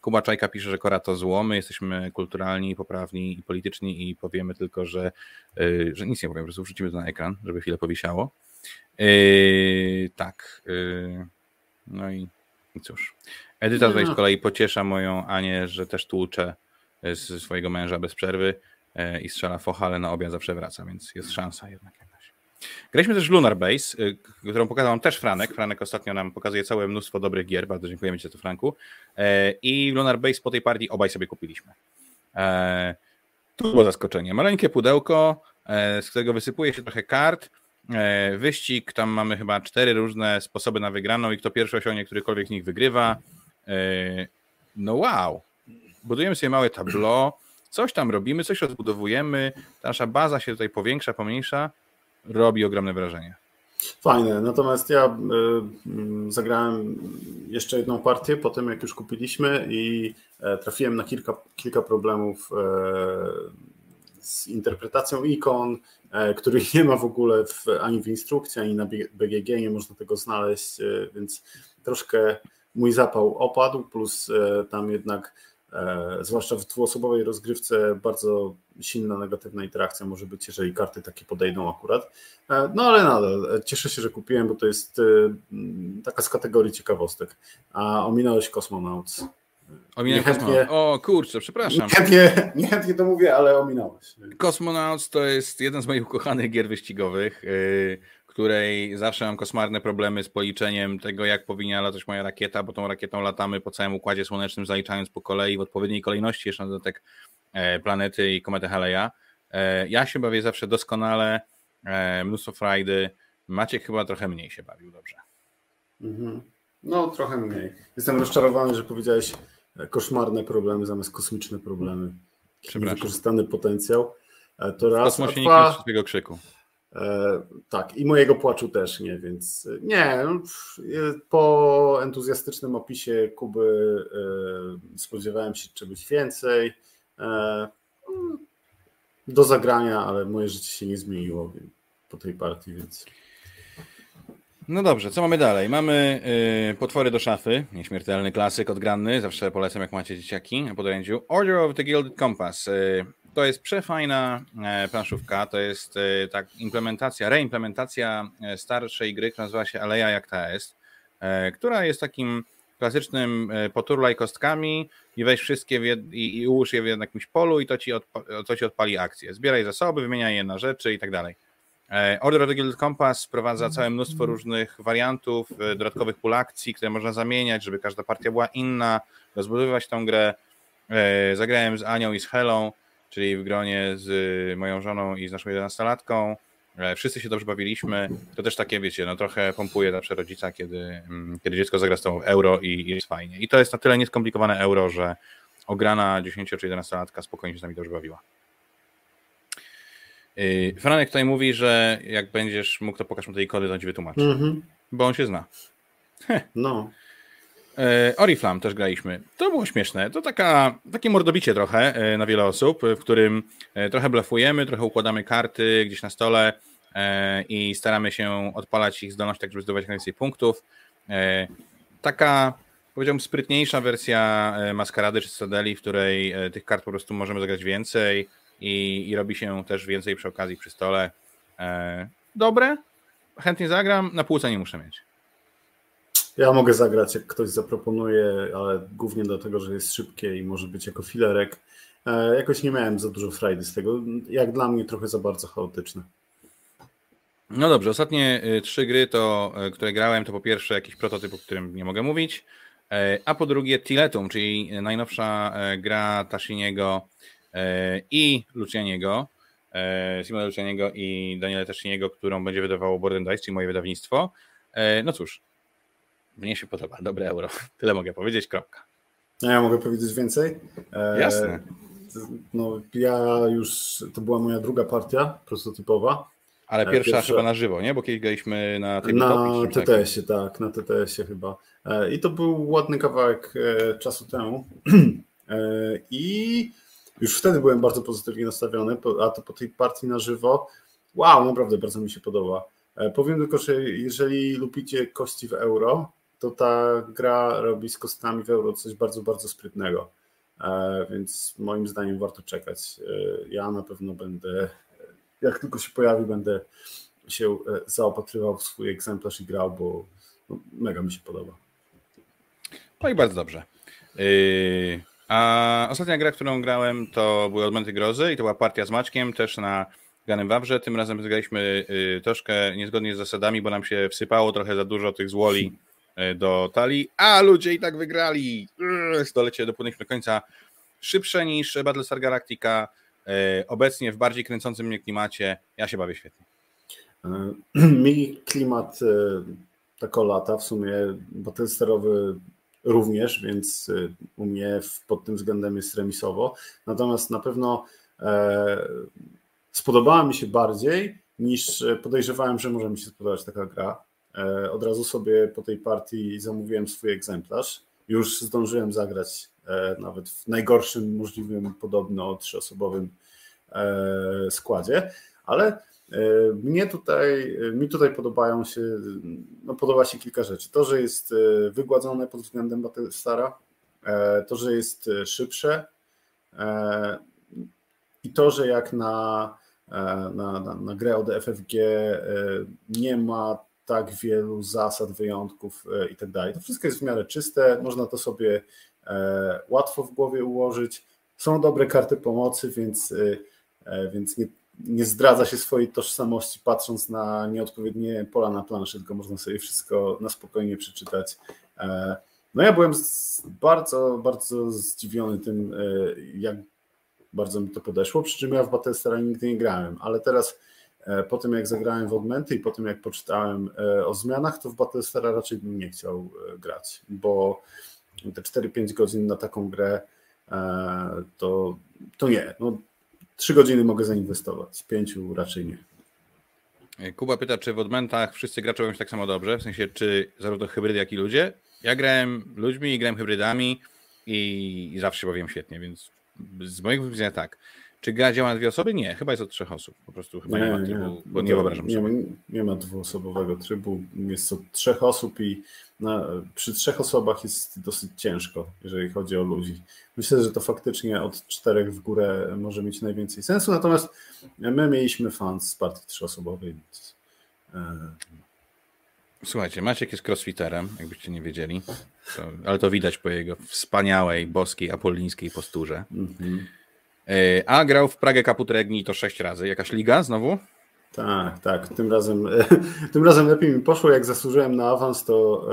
Kuba Czajka pisze, że Kora to zło, my jesteśmy kulturalni, poprawni i polityczni i powiemy tylko, że, że nic nie powiem, po prostu wrzucimy to na ekran, żeby chwilę powisiało. Yy, tak. Yy, no i i cóż. Edyta tutaj z kolei pociesza moją Anię, że też tłucze z swojego męża bez przerwy i strzela focha, ale na obiad zawsze wraca, więc jest szansa jednak. Graliśmy też Lunar Base, którą pokazał nam też Franek. Franek ostatnio nam pokazuje całe mnóstwo dobrych gier, bardzo dziękujemy Ci za to Franku. I Lunar Base po tej partii obaj sobie kupiliśmy. Tu było zaskoczenie. Maleńkie pudełko, z którego wysypuje się trochę kart, E, wyścig. Tam mamy chyba cztery różne sposoby na wygraną i kto pierwszy osiągnie którykolwiek z nich wygrywa. E, no wow. Budujemy sobie małe tablo, coś tam robimy, coś rozbudowujemy. Nasza baza się tutaj powiększa, pomniejsza. Robi ogromne wrażenie. Fajne, natomiast ja y, zagrałem jeszcze jedną partię po tym, jak już kupiliśmy i e, trafiłem na kilka, kilka problemów z interpretacją ikon, e, których nie ma w ogóle w, ani w instrukcji, ani na BGG, nie można tego znaleźć, e, więc troszkę mój zapał opadł, plus e, tam jednak zwłaszcza w dwuosobowej rozgrywce bardzo silna negatywna interakcja może być, jeżeli karty takie podejdą akurat. No ale nadal cieszę się, że kupiłem, bo to jest taka z kategorii ciekawostek. A ominąłeś Cosmonauts. Ominąłem niechętnie, O kurczę, przepraszam. Niechętnie, niechętnie to mówię, ale ominąłeś. Cosmonauts to jest jeden z moich ukochanych gier wyścigowych, której zawsze mam koszmarne problemy z policzeniem tego, jak powinna latać moja rakieta, bo tą rakietą latamy po całym Układzie Słonecznym, zaliczając po kolei w odpowiedniej kolejności jeszcze na dodatek e, planety i kometę Haleja. E, ja się bawię zawsze doskonale, e, mnóstwo frajdy. Maciek chyba trochę mniej się bawił dobrze. Mhm. No, trochę mniej. Jestem rozczarowany, że powiedziałeś koszmarne problemy zamiast kosmiczne problemy. Wykorzystany potencjał. To raz. W kosmosie dwa, nie krzyku. E, tak, i mojego płaczu też nie, więc e, nie. No, po entuzjastycznym opisie Kuby e, spodziewałem się czegoś więcej. E, do zagrania, ale moje życie się nie zmieniło po tej partii, więc. No dobrze, co mamy dalej? Mamy potwory do szafy, nieśmiertelny klasyk odgranny, zawsze polecam jak macie dzieciaki na podjęciu. Order of the Gilded Compass. To jest przefajna y, planszówka, to jest y, tak implementacja, reimplementacja e, starszej gry, która nazywa się Aleja jak ta jest, która jest takim klasycznym poturlaj kostkami i weź wszystkie jed, i, i ułóż je w jakimś polu i to ci, odpa, to ci odpali akcję. Zbieraj zasoby, wymieniaj je na rzeczy i tak dalej. E, Order of the Guild Compass wprowadza całe mnóstwo różnych wariantów, e, dodatkowych pól akcji, które można zamieniać, żeby każda partia była inna, rozbudowywać tą grę. E, zagrałem z Anią i z Helą, czyli w gronie z moją żoną i z naszą 11-latką. Wszyscy się dobrze bawiliśmy. To też takie, wiecie, no trochę pompuje zawsze rodzica, kiedy, mm, kiedy dziecko zagra z tą euro i jest fajnie. I to jest na tyle nieskomplikowane euro, że ograna 10 czy 11-latka spokojnie się z nami dobrze bawiła. Y, Franek tutaj mówi, że jak będziesz mógł, to pokaż mu tej kody, to ci wytłumaczy. Mm -hmm. Bo on się zna. No. Y, Oriflam też graliśmy. To było śmieszne. To taka, takie mordobicie trochę y, na wiele osób, w którym trochę blefujemy, trochę układamy karty gdzieś na stole i staramy się odpalać ich zdolność tak, żeby zdobywać najwięcej punktów. Taka, powiedziałbym, sprytniejsza wersja Maskarady czy Stadeli, w której tych kart po prostu możemy zagrać więcej i, i robi się też więcej przy okazji przy stole. E, dobre, chętnie zagram, na półce nie muszę mieć. Ja mogę zagrać, jak ktoś zaproponuje, ale głównie dlatego, że jest szybkie i może być jako filerek. E, jakoś nie miałem za dużo frajdy z tego. Jak dla mnie trochę za bardzo chaotyczne. No dobrze, ostatnie y, trzy gry, to, y, które grałem, to po pierwsze jakiś prototyp, o którym nie mogę mówić, e, a po drugie Tiletum, czyli najnowsza gra Tashiniego E, i Lucianiego, e, Simona Lucianiego i Daniela Tasziniego, którą będzie wydawało Borden Dice, czyli moje wydawnictwo. E, no cóż, mnie się podoba, dobre euro. Tyle mogę powiedzieć, kropka. No ja mogę powiedzieć więcej? Jasne. No, ja już, to była moja druga partia prototypowa. Ale pierwsza, pierwsza chyba na żywo, nie? Bo kiedyś graliśmy na tej Na TTS-ie, tak, na TTS-ie chyba. I to był ładny kawałek czasu temu. I już wtedy byłem bardzo pozytywnie nastawiony, a to po tej partii na żywo, wow, naprawdę bardzo mi się podoba. E, powiem tylko, że jeżeli lubicie kości w euro, to ta gra robi z kostkami w euro coś bardzo, bardzo sprytnego. E, więc moim zdaniem warto czekać. E, ja na pewno będę, jak tylko się pojawi, będę się zaopatrywał w swój egzemplarz i grał, bo no, mega mi się podoba. No i bardzo dobrze. A ostatnia gra, którą grałem, to były Odmęty Grozy i to była partia z Maćkiem, też na Ganem Wawrze. Tym razem zagraliśmy troszkę niezgodnie z zasadami, bo nam się wsypało trochę za dużo tych złoli do talii, a ludzie i tak wygrali. Stolecie dopłynęliśmy do końca szybsze niż Battlestar Galactica, obecnie w bardziej kręcącym mnie klimacie. Ja się bawię świetnie. Mi klimat tako lata, w sumie Battlestarowy również, więc u mnie pod tym względem jest remisowo. Natomiast na pewno e, spodobała mi się bardziej niż podejrzewałem, że może mi się spodobać taka gra. E, od razu sobie po tej partii zamówiłem swój egzemplarz. Już zdążyłem zagrać e, nawet w najgorszym możliwym podobno trzyosobowym składzie, ale E, mnie tutaj, mi tutaj podobają się, no podoba się kilka rzeczy. To, że jest e, wygładzone pod względem Battlestara, e, to, że jest szybsze i to, że jak na, na, na, na grę od FFG nie ma tak wielu zasad, wyjątków i tak dalej. To wszystko jest w miarę czyste, można to sobie łatwo w głowie ułożyć. Są dobre karty pomocy, więc, więc nie, nie zdradza się swojej tożsamości patrząc na nieodpowiednie pola na planszy, tylko można sobie wszystko na spokojnie przeczytać. E, no ja byłem bardzo, bardzo zdziwiony tym, e, jak bardzo mi to podeszło, przy czym ja w Battlestara nigdy nie grałem, ale teraz e, po tym jak zagrałem w Augmenty i po tym jak poczytałem o zmianach, to w Battlestara raczej bym nie chciał grać, bo te 4-5 godzin na taką grę to, to nie. No, Trzy godziny mogę zainwestować, pięciu raczej nie. Kuba pyta, czy w odmentach wszyscy gracze się tak samo dobrze, w sensie czy zarówno hybrydy, jak i ludzie. Ja grałem ludźmi i grałem hybrydami i, i zawsze się bawiłem świetnie, więc z mojego widzenia tak. Czy gra działa na dwie osoby? Nie, chyba jest od trzech osób. Po prostu chyba nie, nie ma trybu, bo nie wyobrażam nie, sobie. Nie ma dwuosobowego trybu, jest od trzech osób i na, przy trzech osobach jest dosyć ciężko, jeżeli chodzi o ludzi. Myślę, że to faktycznie od czterech w górę może mieć najwięcej sensu, natomiast my mieliśmy fan z partii trzyosobowej, więc... E, Słuchajcie, Maciek jest crossfiterem, jakbyście nie wiedzieli, to, ale to widać po jego wspaniałej, boskiej, apolińskiej posturze. E, a grał w Pragę Kaput Regni to sześć razy. Jakaś liga znowu? Tak, tak. Tym razem, tym razem lepiej mi poszło. Jak zasłużyłem na awans, to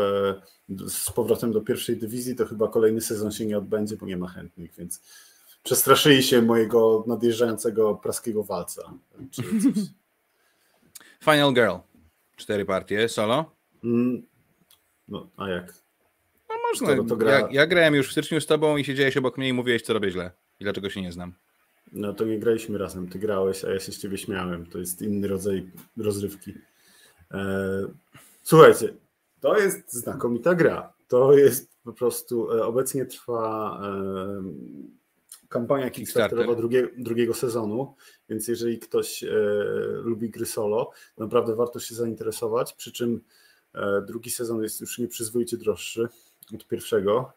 e, z powrotem do pierwszej dywizji, to chyba kolejny sezon się nie odbędzie, bo nie ma chętnych, więc przestraszyli się mojego nadjeżdżającego praskiego walca. Final Girl. Cztery partie, solo? Mm, no, a jak? No można. Gra... ja, ja grałem już w styczniu z tobą i siedziałeś obok mnie i mówiłeś, co robię źle. I dlaczego się nie znam. No to nie graliśmy razem. Ty grałeś, a ja się z ciebie śmiałem. To jest inny rodzaj rozrywki. E, słuchajcie, to jest znakomita gra. To jest po prostu, e, obecnie trwa e, kampania Kickstarterowa drugie, drugiego sezonu, więc jeżeli ktoś lubi gry solo, naprawdę warto się zainteresować, przy czym drugi sezon jest już nieprzyzwoicie droższy od pierwszego,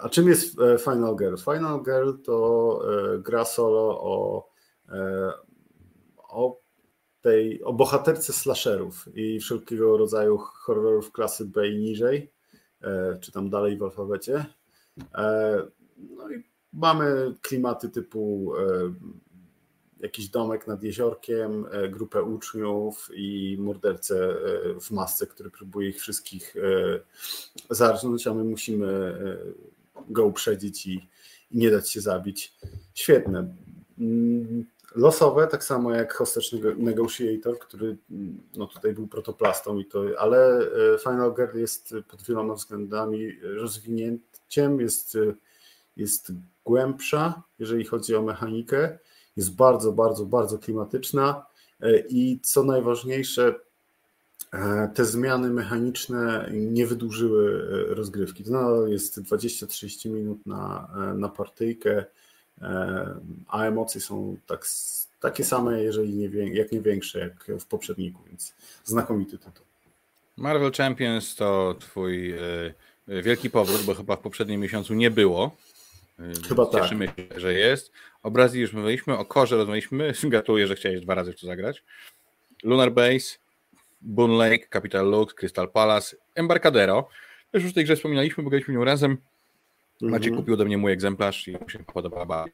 a czym jest e, Final Girl? Final Girl to e, gra solo o, o tej, o bohaterce slasherów i wszelkiego rodzaju horrorów klasy B i niżej, czy tam dalej w alfabecie. No i mamy klimaty typu jakiś domek nad jeziorkiem, e, grupę uczniów i mordercę e, w masce, który próbuje ich wszystkich e, zarżnąć, a my musimy go uprzedzić i, nie dać się zabić. Świetne. Mm, losowe, tak samo jak Hostage Negotiator, który mm, no tutaj był protoplastą, i to, ale Final Girl jest pod wieloma względami rozwinięciem, jest, jest głębsza, jeżeli chodzi o mechanikę jest bardzo, bardzo, bardzo klimatyczna e, i co najważniejsze, e, te zmiany mechaniczne nie wydłużyły e, rozgrywki. To jest 20-30 minut na, na partyjkę, a emocje są tak, takie same, jeżeli nie, jak nie większe, jak w poprzedniku, więc znakomity tytuł. Marvel Champions to twój wielki powrót, bo chyba w poprzednim miesiącu nie było. Chyba tak. Cieszymy się, że jest. O Brazylii już mówiliśmy, o Korze rozmawialiśmy. Gratuluję, że chciałeś dwa razy w to zagrać. Lunar Base, Boon Lake, Capital Lux, Crystal Palace, Embarcadero. Już w tej grze wspominaliśmy, bo graliśmy nią razem. Mhm. kupił ode mnie mój egzemplarz i mu się podoba bardzo.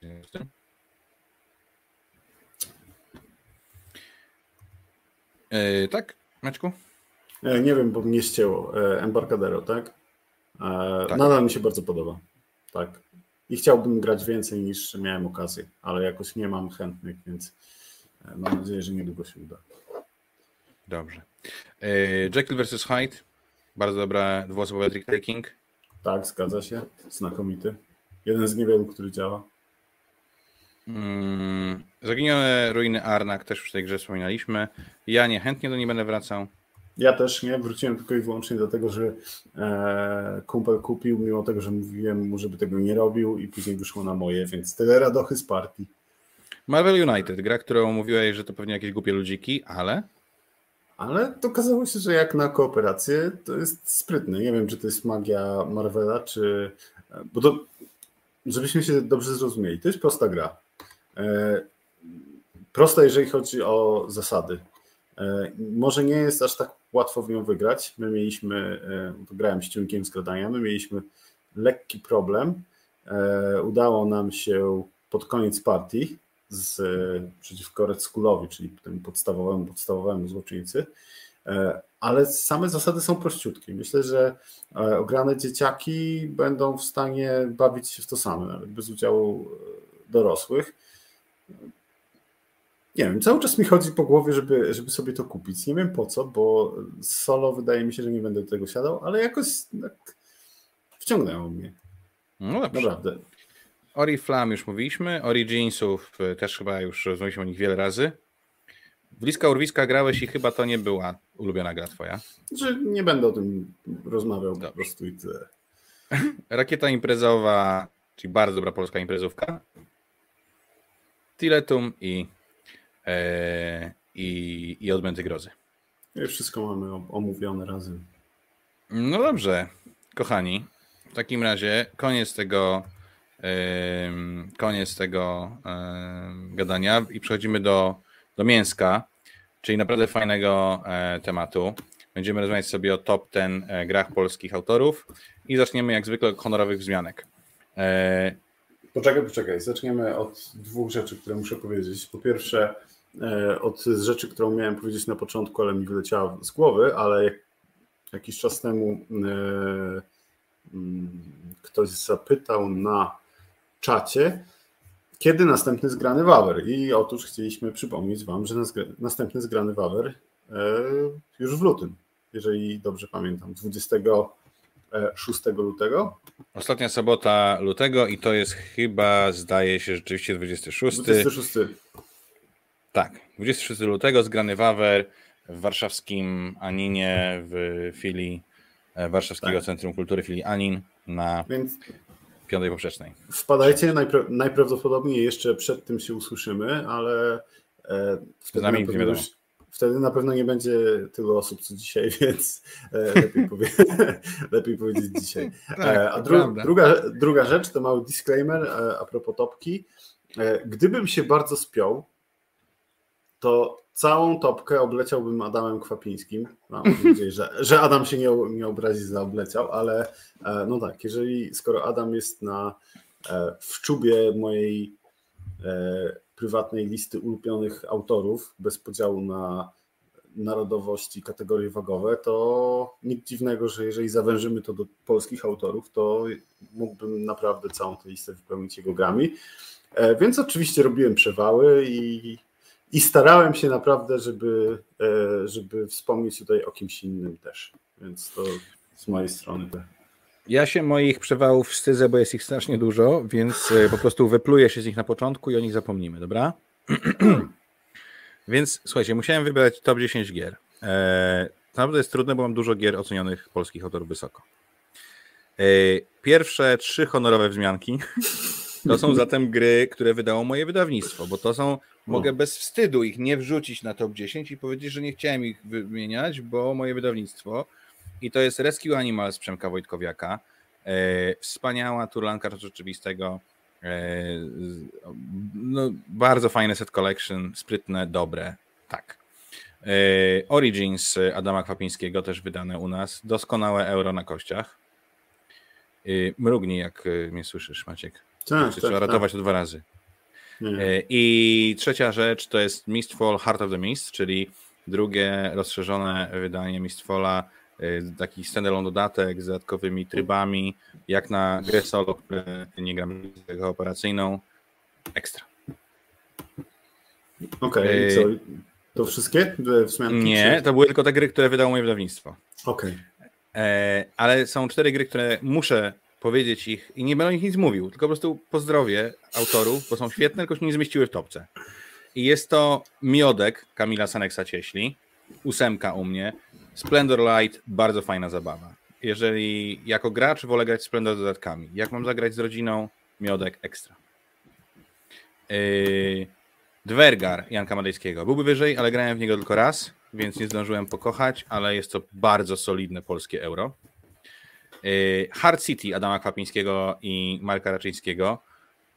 Yy, tak, Maćku? E, nie wiem, bo mnie ścięło. E, Embarcadero, tak? E, tak? Nadal mi się bardzo podoba. Tak. I chciałbym grać więcej niż miałem okazję, ale jakoś nie mam chętnych, więc mam nadzieję, że niedługo się uda. Dobrze. Jekyll vs. Hyde. Bardzo dobra dwuosobowy trick taking. Tak, zgadza się. Znakomity. Jeden z niewielu, który działa. Mm, zaginione ruiny Arnak też już w tej grze wspominaliśmy. Ja niechętnie do niej będę wracał. Ja też nie, wróciłem tylko i wyłącznie dlatego, że e, kumpel kupił, mimo tego, że mówiłem mu, żeby tego nie robił i później wyszło na moje, więc tyle radochy z partii. Marvel United, gra, którą mówiłeś, że to pewnie jakieś głupie ludziki, ale... Ale to okazało się, że jak na kooperację to jest sprytne. Nie wiem, czy to jest magia Marvela, czy... Bo to, żebyśmy się dobrze zrozumieli, to jest prosta gra. E, prosta, jeżeli chodzi o zasady. E, może nie jest aż tak łatwo w nią wygrać. My mieliśmy, e, grałem z ciunkiem skradania, my mieliśmy lekki problem. Udało nam się pod koniec partii z, przeciwko Red Schoolowi, czyli temu podstawowemu, podstawowemu złoczyńcy, ale same zasady są prościutkie. Myślę, że ograne dzieciaki będą w stanie bawić się w to same, nawet bez udziału dorosłych nie wiem, cały czas mi chodzi po głowie, żeby, żeby sobie to kupić. Nie wiem po co, bo solo wydaje mi się, że nie będę do tego siadał, ale jakoś tak wciągnęło mnie. No dobrze. Naprawdę. Ori Flam już mówiliśmy, Originsów e, też chyba już rozmawialiśmy o nich wiele razy. Bliska Urwiska grałeś i chyba to nie była ulubiona gra twoja. Że nie będę o tym rozmawiał Dobrze. po prostu i tyle. Rakieta imprezowa, czyli bardzo dobra polska imprezówka. Tiletum i i, i odmęty grozy. I wszystko mamy omówione razem. No dobrze, kochani. W takim razie koniec tego koniec tego gadania i przechodzimy do, do mięska, czyli naprawdę fajnego e, tematu. Będziemy rozmawiać sobie o top 10 e, grach polskich autorów i zaczniemy jak zwykle od honorowych wzmianek. Poczekaj, poczekaj. Zaczniemy od dwóch rzeczy, które muszę powiedzieć. Po pierwsze, E, od rzeczy, którą miałem powiedzieć na początku, ale mi wyleciała z głowy, ale jakiś czas temu e, mm, ktoś zapytał na czacie, kiedy następny zgrany Wawer. I otóż chcieliśmy przypomnieć Wam, że następny zgrany Wawer e, już w lutym, jeżeli dobrze pamiętam, 26 lutego. Ostatnia sobota lutego i to jest chyba, zdaje się, rzeczywiście 26. 26. Tak, 26 lutego zgrany Wawer w warszawskim Aninie w filii e, Warszawskiego tak. Centrum Kultury filii Anin na Więc piątej poprzecznej. Wpadajcie, najpra najprawdopodobniej jeszcze przed tym się usłyszymy, ale e, wtedy, na pewno już, wtedy na pewno nie będzie tylu osób co dzisiaj, więc e, lepiej, powie lepiej powiedzieć dzisiaj. tak, e, a dru druga, druga rzecz to mały disclaimer e, a propos topki. E, gdybym się bardzo spiął, to całą topkę obleciałbym Adamem Kwapińskim. Mam nadzieję, że, że Adam się nie, nie obrazi za obleciał, ale e, no tak, jeżeli skoro Adam jest na e, w czubie mojej e, prywatnej listy ulubionych autorów, bez podziału na narodowość i kategorie wagowe, to nic dziwnego, że jeżeli zawężymy to do polskich autorów, to mógłbym naprawdę całą tę listę wypełnić jego grami. Więc oczywiście robiłem przewały i i starałem się naprawdę, żeby, e, żeby wspomnieć tutaj o kimś innym też. Więc to z mojej strony. Ja się moich przewałów wstydzę, bo jest ich strasznie dużo, więc e, po prostu wypluję się z nich na początku i o nich zapomnimy, dobra? więc słuchajcie, musiałem wybrać top 10 gier. Eee, naprawdę jest trudne, bo mam dużo gier ocenionych polskich autorów wysoko. Pierwsze trzy honorowe wzmianki to są zatem gry, które wydało moje wydawnictwo, bo to są Mogę bez wstydu ich nie wrzucić na top 10 i powiedzieć, że nie chciałem ich wymieniać, bo moje wydawnictwo i to jest Rescue Animals Przemka Wojtkowiaka. E, wspaniała turlanka rzeczywistego. E, no, bardzo fajne set collection, sprytne, dobre. Tak. E, Origins Adama Kwapińskiego też wydane u nas. Doskonałe euro na kościach. Mrugnij, jak mnie słyszysz, Maciek. Tak, Trzeba tak, ratować tak. dwa razy. Nie. I trzecia rzecz to jest Mistfall Heart of the Mist, czyli drugie rozszerzone wydanie Mistfalla, taki standalone dodatek z dodatkowymi trybami, jak na grę solo, nie gram operacyjną, ekstra. Okej, okay, co? To wszystkie wzmianki? Nie, to były tylko te gry, które wydało moje wydawnictwo. Okej. Okay. Ale są cztery gry, które muszę powiedzieć ich i nie będę o nich nic mówił, tylko po prostu pozdrowię autorów, bo są świetne, tylko się nie zmieściły w topce. I jest to Miodek Kamila Saneksa Cieśli, ósemka u mnie, Splendor Light, bardzo fajna zabawa. Jeżeli jako gracz wolę grać Splendor dodatkami, jak mam zagrać z rodziną, Miodek ekstra. Yy, Dwergar Janka Madejskiego. Byłby wyżej, ale grałem w niego tylko raz, więc nie zdążyłem pokochać, ale jest to bardzo solidne polskie euro. Y, Hard City Adama Kwapińskiego i Marka Raczyńskiego.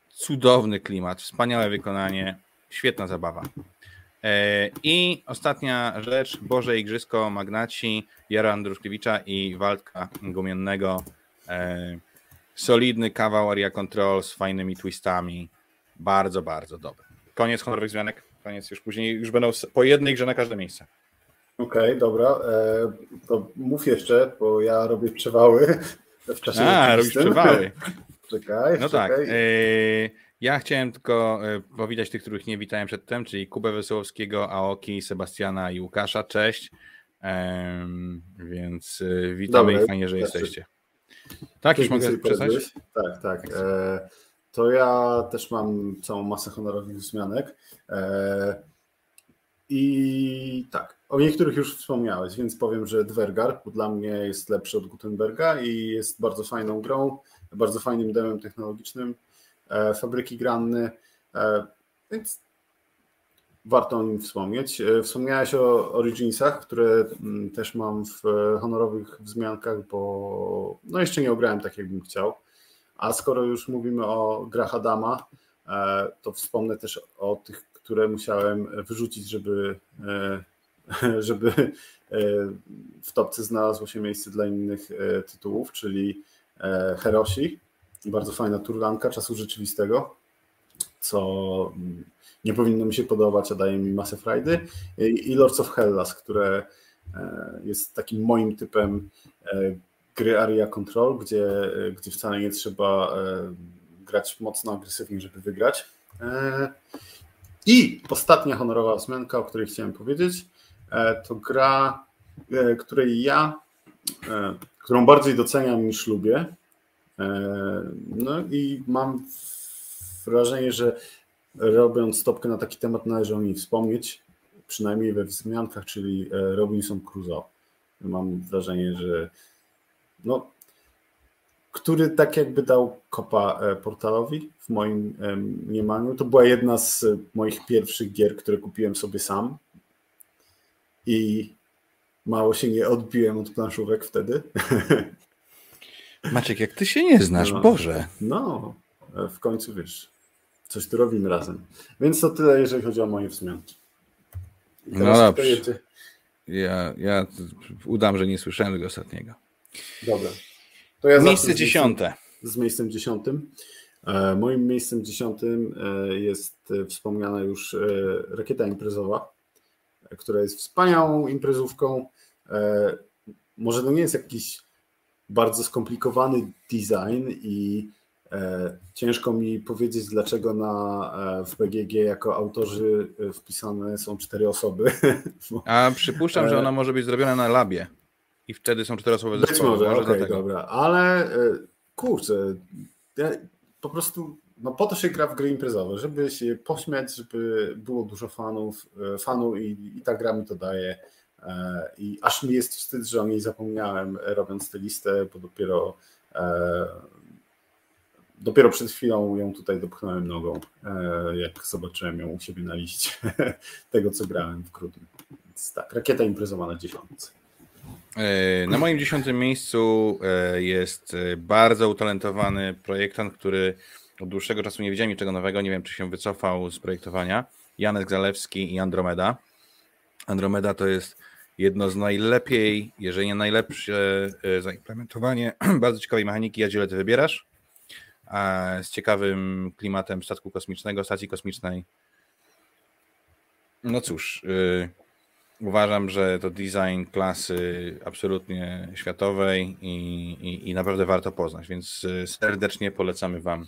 Cudowny klimat, wspaniałe wykonanie, świetna zabawa. Y, I ostatnia rzecz, Boże Igrzysko Magnaci, Jara Andruszkiewicza i Waldka Gumiennego. Y, solidny kawał Aria Control z fajnymi twistami. Bardzo, bardzo dobry. Koniec honorowych zmianek. Koniec już później, już będą po jednej grze na każde miejsce. Okej, okay, dobra. E, to mów jeszcze, bo ja robię przewały w czasie. A, robisz przewały. czekaj. No czekaj. tak. E, ja chciałem tylko e, powitać tych, których nie witałem przedtem, czyli Kubę Wesołowskiego, Aoki, Sebastiana i Łukasza. Cześć. Więc witamy Dobre, i fajnie, że jesteście. Tak, już mogę przestać? Tak, tak. To ja też mam całą masę honorowych wzmianek. I tak, o niektórych już wspomniałeś, więc powiem, że Dwergar dla mnie jest lepszy od Gutenberga i jest bardzo fajną grą, bardzo fajnym demem technologicznym, e, fabryki granny, e, więc warto o nim wspomnieć. E, wspomniałeś o Originsach, które mm, też mam w honorowych wzmiankach, bo no jeszcze nie ograłem tak, jakbym chciał. A skoro już mówimy o grach Adama, to wspomnę też o tych które musiałem wyrzucić, żeby, e, żeby e, w topce znalazło się miejsce dla innych e, tytułów, czyli Herosi, bardzo fajna turlanka czasu rzeczywistego, co nie powinno mi się podobać, a daje mi masę frajdy, i Lords of Hellas, które jest takim moim typem gry Area Control, gdzie, gdzie wcale nie trzeba grać mocno agresywnie, żeby wygrać. I ostatnia honorowa wzmianka, o której chciałem powiedzieć, e, to gra, e, której ja, e, którą bardziej doceniam niż lubię. No i mam wrażenie, że robiąc stopkę na taki temat należy o niej wspomnieć, przynajmniej we wzmiankach, czyli Robinson Crusoe. Mam wrażenie, że no, który tak jakby dał kopa e, portalowi w moim mniemaniu. To była jedna z moich pierwszych gier, które kupiłem sobie sam i mało się nie odbiłem od planszówek wtedy. Maciek, jak ty się nie znasz, no, Boże. No, e, w końcu wiesz, coś tu robimy razem. Więc to tyle, jeżeli chodzi o moje wzmianki. No dobrze. Ja, ja udam, że nie słyszałem tego ostatniego. Dobra. To ja Miejsce dziesiąte. Z miejscem dziesiątym. E, moim miejscem dziesiątym e, jest e, wspomniana już rakieta imprezowa, która jest wspaniałą imprezówką. Może to nie jest jakiś bardzo skomplikowany design i ciężko mi powiedzieć, dlaczego na, w BGG jako autorzy wpisane są cztery osoby. A przypuszczam, że ona może być zrobiona na labie. I wtedy są zespołu. Być może, może okay, dobra, ale e, kurczę, ja po prostu no po to się gra w gry imprezowe, żeby się pośmiać, żeby było dużo fanów, e, fanów i, i ta gra mi to daje. E, I aż mi jest wstyd, że o niej zapomniałem robiąc tę listę, bo dopiero dopiero przed chwilą ją tutaj dopchnąłem nogą, jak zobaczyłem ją u siebie na liście tego, co grałem w grudniu. Więc tak, rakieta imprezowa na dziesiątce. E, na moim dziesiątym miejscu e, jest e, bardzo utalentowany projektant, który od dłuższego czasu nie widziałem niczego nowego. Nie wiem, czy się wycofał z projektowania. Janek Zalewski i Andromeda. Andromeda to jest jedno z najlepiej, jeżeli nie najlepsze zaimplementowanie bardzo ciekawej mechaniki Jadziele ty wybierasz z ciekawym klimatem statku kosmicznego, stacji kosmicznej. No cóż, yy, uważam, że to design klasy absolutnie światowej i, i, i naprawdę warto poznać, więc y, serdecznie polecamy Wam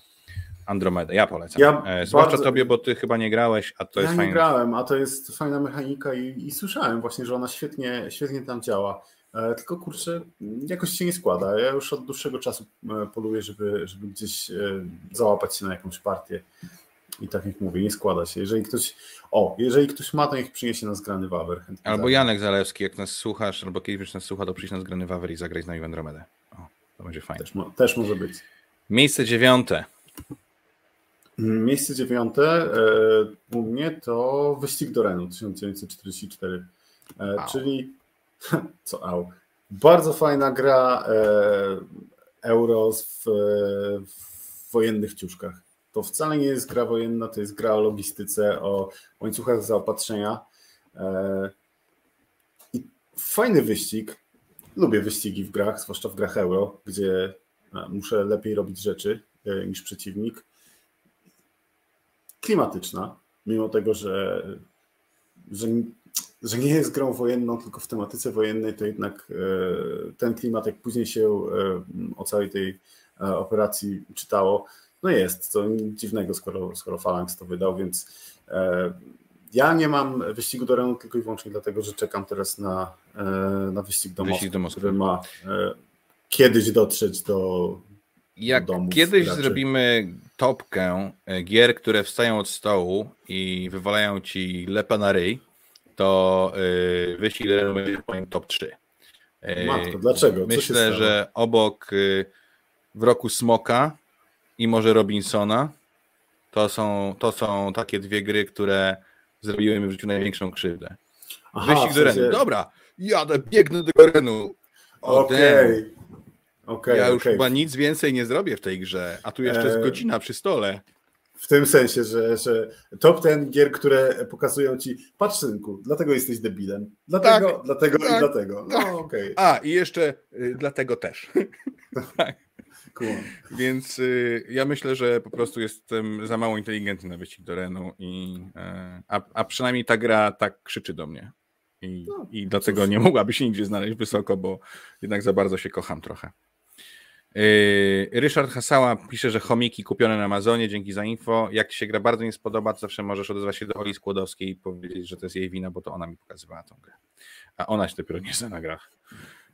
Andromedę. Ja polecam. Ja e, Zwłaszcza bardzo... tobie, bo ty chyba nie grałeś, a to ja jest fajne. Ja nie grałem, a to jest fajna mechanika i, i, słyszałem właśnie, że ona świetnie, świetnie tam działa. E, tylko kurczę, jakoś się nie składa. Ja już od dłuższego czasu e, poluję, żeby, żeby gdzieś załapać się na jakąś partię. I tak jak mówię, nie składa się. Jeżeli ktoś, o, jeżeli ktoś ma, to niech przyniesie nas grany wawer. Albo Janek Zalewski, jak nas słuchasz, albo kiedyś nas słucha, to przyjść nas grany wawer i zagrać z nami w Andromedę. O, to będzie fajne. Też, też może być. Miejsce dziewiąte. Miejsce dziewiąte e, u mnie to wyścig do Renu 1944, e, czyli co au, bardzo fajna gra e, euro w, w wojennych ciuszkach. To wcale nie jest gra wojenna, to jest gra o logistyce, o łańcuchach zaopatrzenia. I fajny wyścig. Lubię wyścigi w grach, zwłaszcza w grach euro, gdzie muszę lepiej robić rzeczy niż przeciwnik klimatyczna, mimo tego, że, że, że nie jest grą wojenną, tylko w tematyce wojennej, to jednak e, ten klimat, jak później się e, o całej tej e, operacji czytało, no jest, nic dziwnego, skoro, skoro Phalanx to wydał, więc ja nie mam wyścigu do Renu tylko i wyłącznie dlatego, że czekam teraz na, na wyścig do Moskwy, do Moskwy. który ma kiedyś dotrzeć do, jak kiedyś graczy. zrobimy topkę e, gier, które wstają od stołu i wywalają ci lepa na ryj, to yy, wyścig będzie moim top 3. Yy, Matko, dlaczego? Co myślę, że obok w roku Smoka i może Robinsona to są, to są takie dwie gry, które zrobiły mi w życiu największą krzywdę. Aha, Wyścig do Renu. Dobra, jadę, biegnę do Renu. Okej. Okay. Okay, ja już okay. chyba nic więcej nie zrobię w tej grze, a tu jeszcze jest e, godzina przy stole. W tym sensie, że, że top ten gier, które pokazują ci, patrz synku, dlatego jesteś debilem. Dlatego, tak, dlatego tak, i dlatego. No, tak. okay. A, i jeszcze y, dlatego też. tak. Więc y, ja myślę, że po prostu jestem za mało inteligentny na wyścig do Renu i y, a, a przynajmniej ta gra tak krzyczy do mnie. I, no, i dlatego nie mogłaby się nigdzie znaleźć wysoko, bo jednak za bardzo się kocham trochę. Yy, Ryszard Hasała pisze, że chomiki kupione na Amazonie, dzięki za info. Jak się gra bardzo nie spodoba, to zawsze możesz odezwać się do Oli Skłodowskiej i powiedzieć, że to jest jej wina, bo to ona mi pokazywała tą grę. A ona się dopiero nie zna na grach.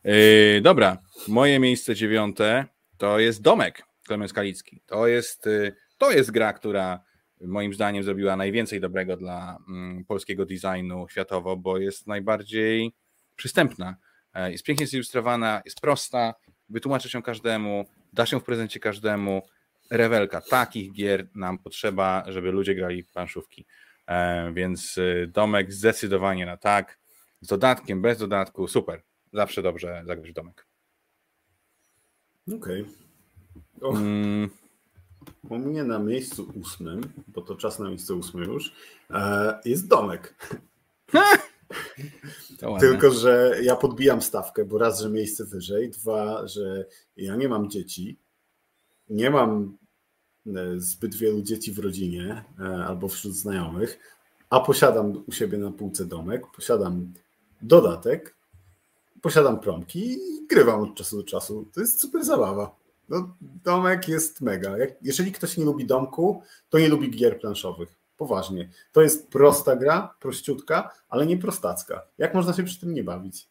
Yy, dobra, moje miejsce dziewiąte to jest Domek Klemens Kalicki. To jest, yy, to jest gra, która moim zdaniem zrobiła najwięcej dobrego dla mm, polskiego designu światowo, bo jest najbardziej przystępna. Jest pięknie zilustrowana, jest prosta, wytłumaczę się każdemu, da się w prezencie każdemu. Rewelka, takich gier nam potrzeba, żeby ludzie grali planszówki. E, więc y, domek zdecydowanie na tak. Z dodatkiem, bez dodatku, super. Zawsze dobrze zagrać domek. Okej. Okay. Mm. U mnie na miejscu ósmym, bo to czas na miejsce ósme już, e, jest domek. Tylko, że ja podbijam stawkę, bo raz, że miejsce wyżej, dwa, że ja nie mam dzieci, nie mam e, zbyt wielu dzieci w rodzinie e, albo wśród znajomych, a posiadam u siebie na półce domek, posiadam dodatek, posiadam promki i grywam od czasu do czasu. To jest super zabawa. No, domek jest mega. Jak, jeżeli ktoś nie lubi domku, to nie lubi gier planszowych. Poważnie. To jest prosta gra, prościutka, ale nie prostacka. Jak można się przy tym nie bawić?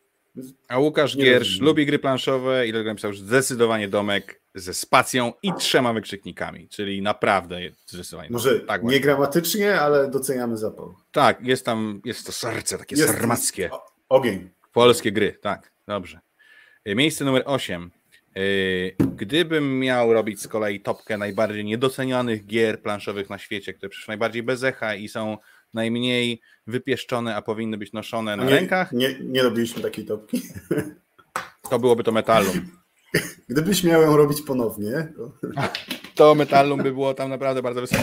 A Łukasz nie Giersz rozumiem. lubi gry planszowe i dlatego napisał, że zdecydowanie domek ze spacją i trzema wykrzyknikami, czyli naprawdę zdecydowanie. Może tak nie gramatycznie, ale doceniamy zapał. Tak, jest tam, jest to serce takie jest, sarmackie. Ogień. Polskie gry, tak, dobrze. Miejsce numer 8. Yy, gdybym miał robić z kolei topkę najbardziej niedocenianych gier planszowych na świecie, które przyszły najbardziej bez echa i są najmniej wypieszczone, a powinny być noszone na nie, rękach. Nie, nie robiliśmy takiej topki. To byłoby to Metallum. Gdybyś miał ją robić ponownie. To, to Metallum by było tam naprawdę bardzo wysoko.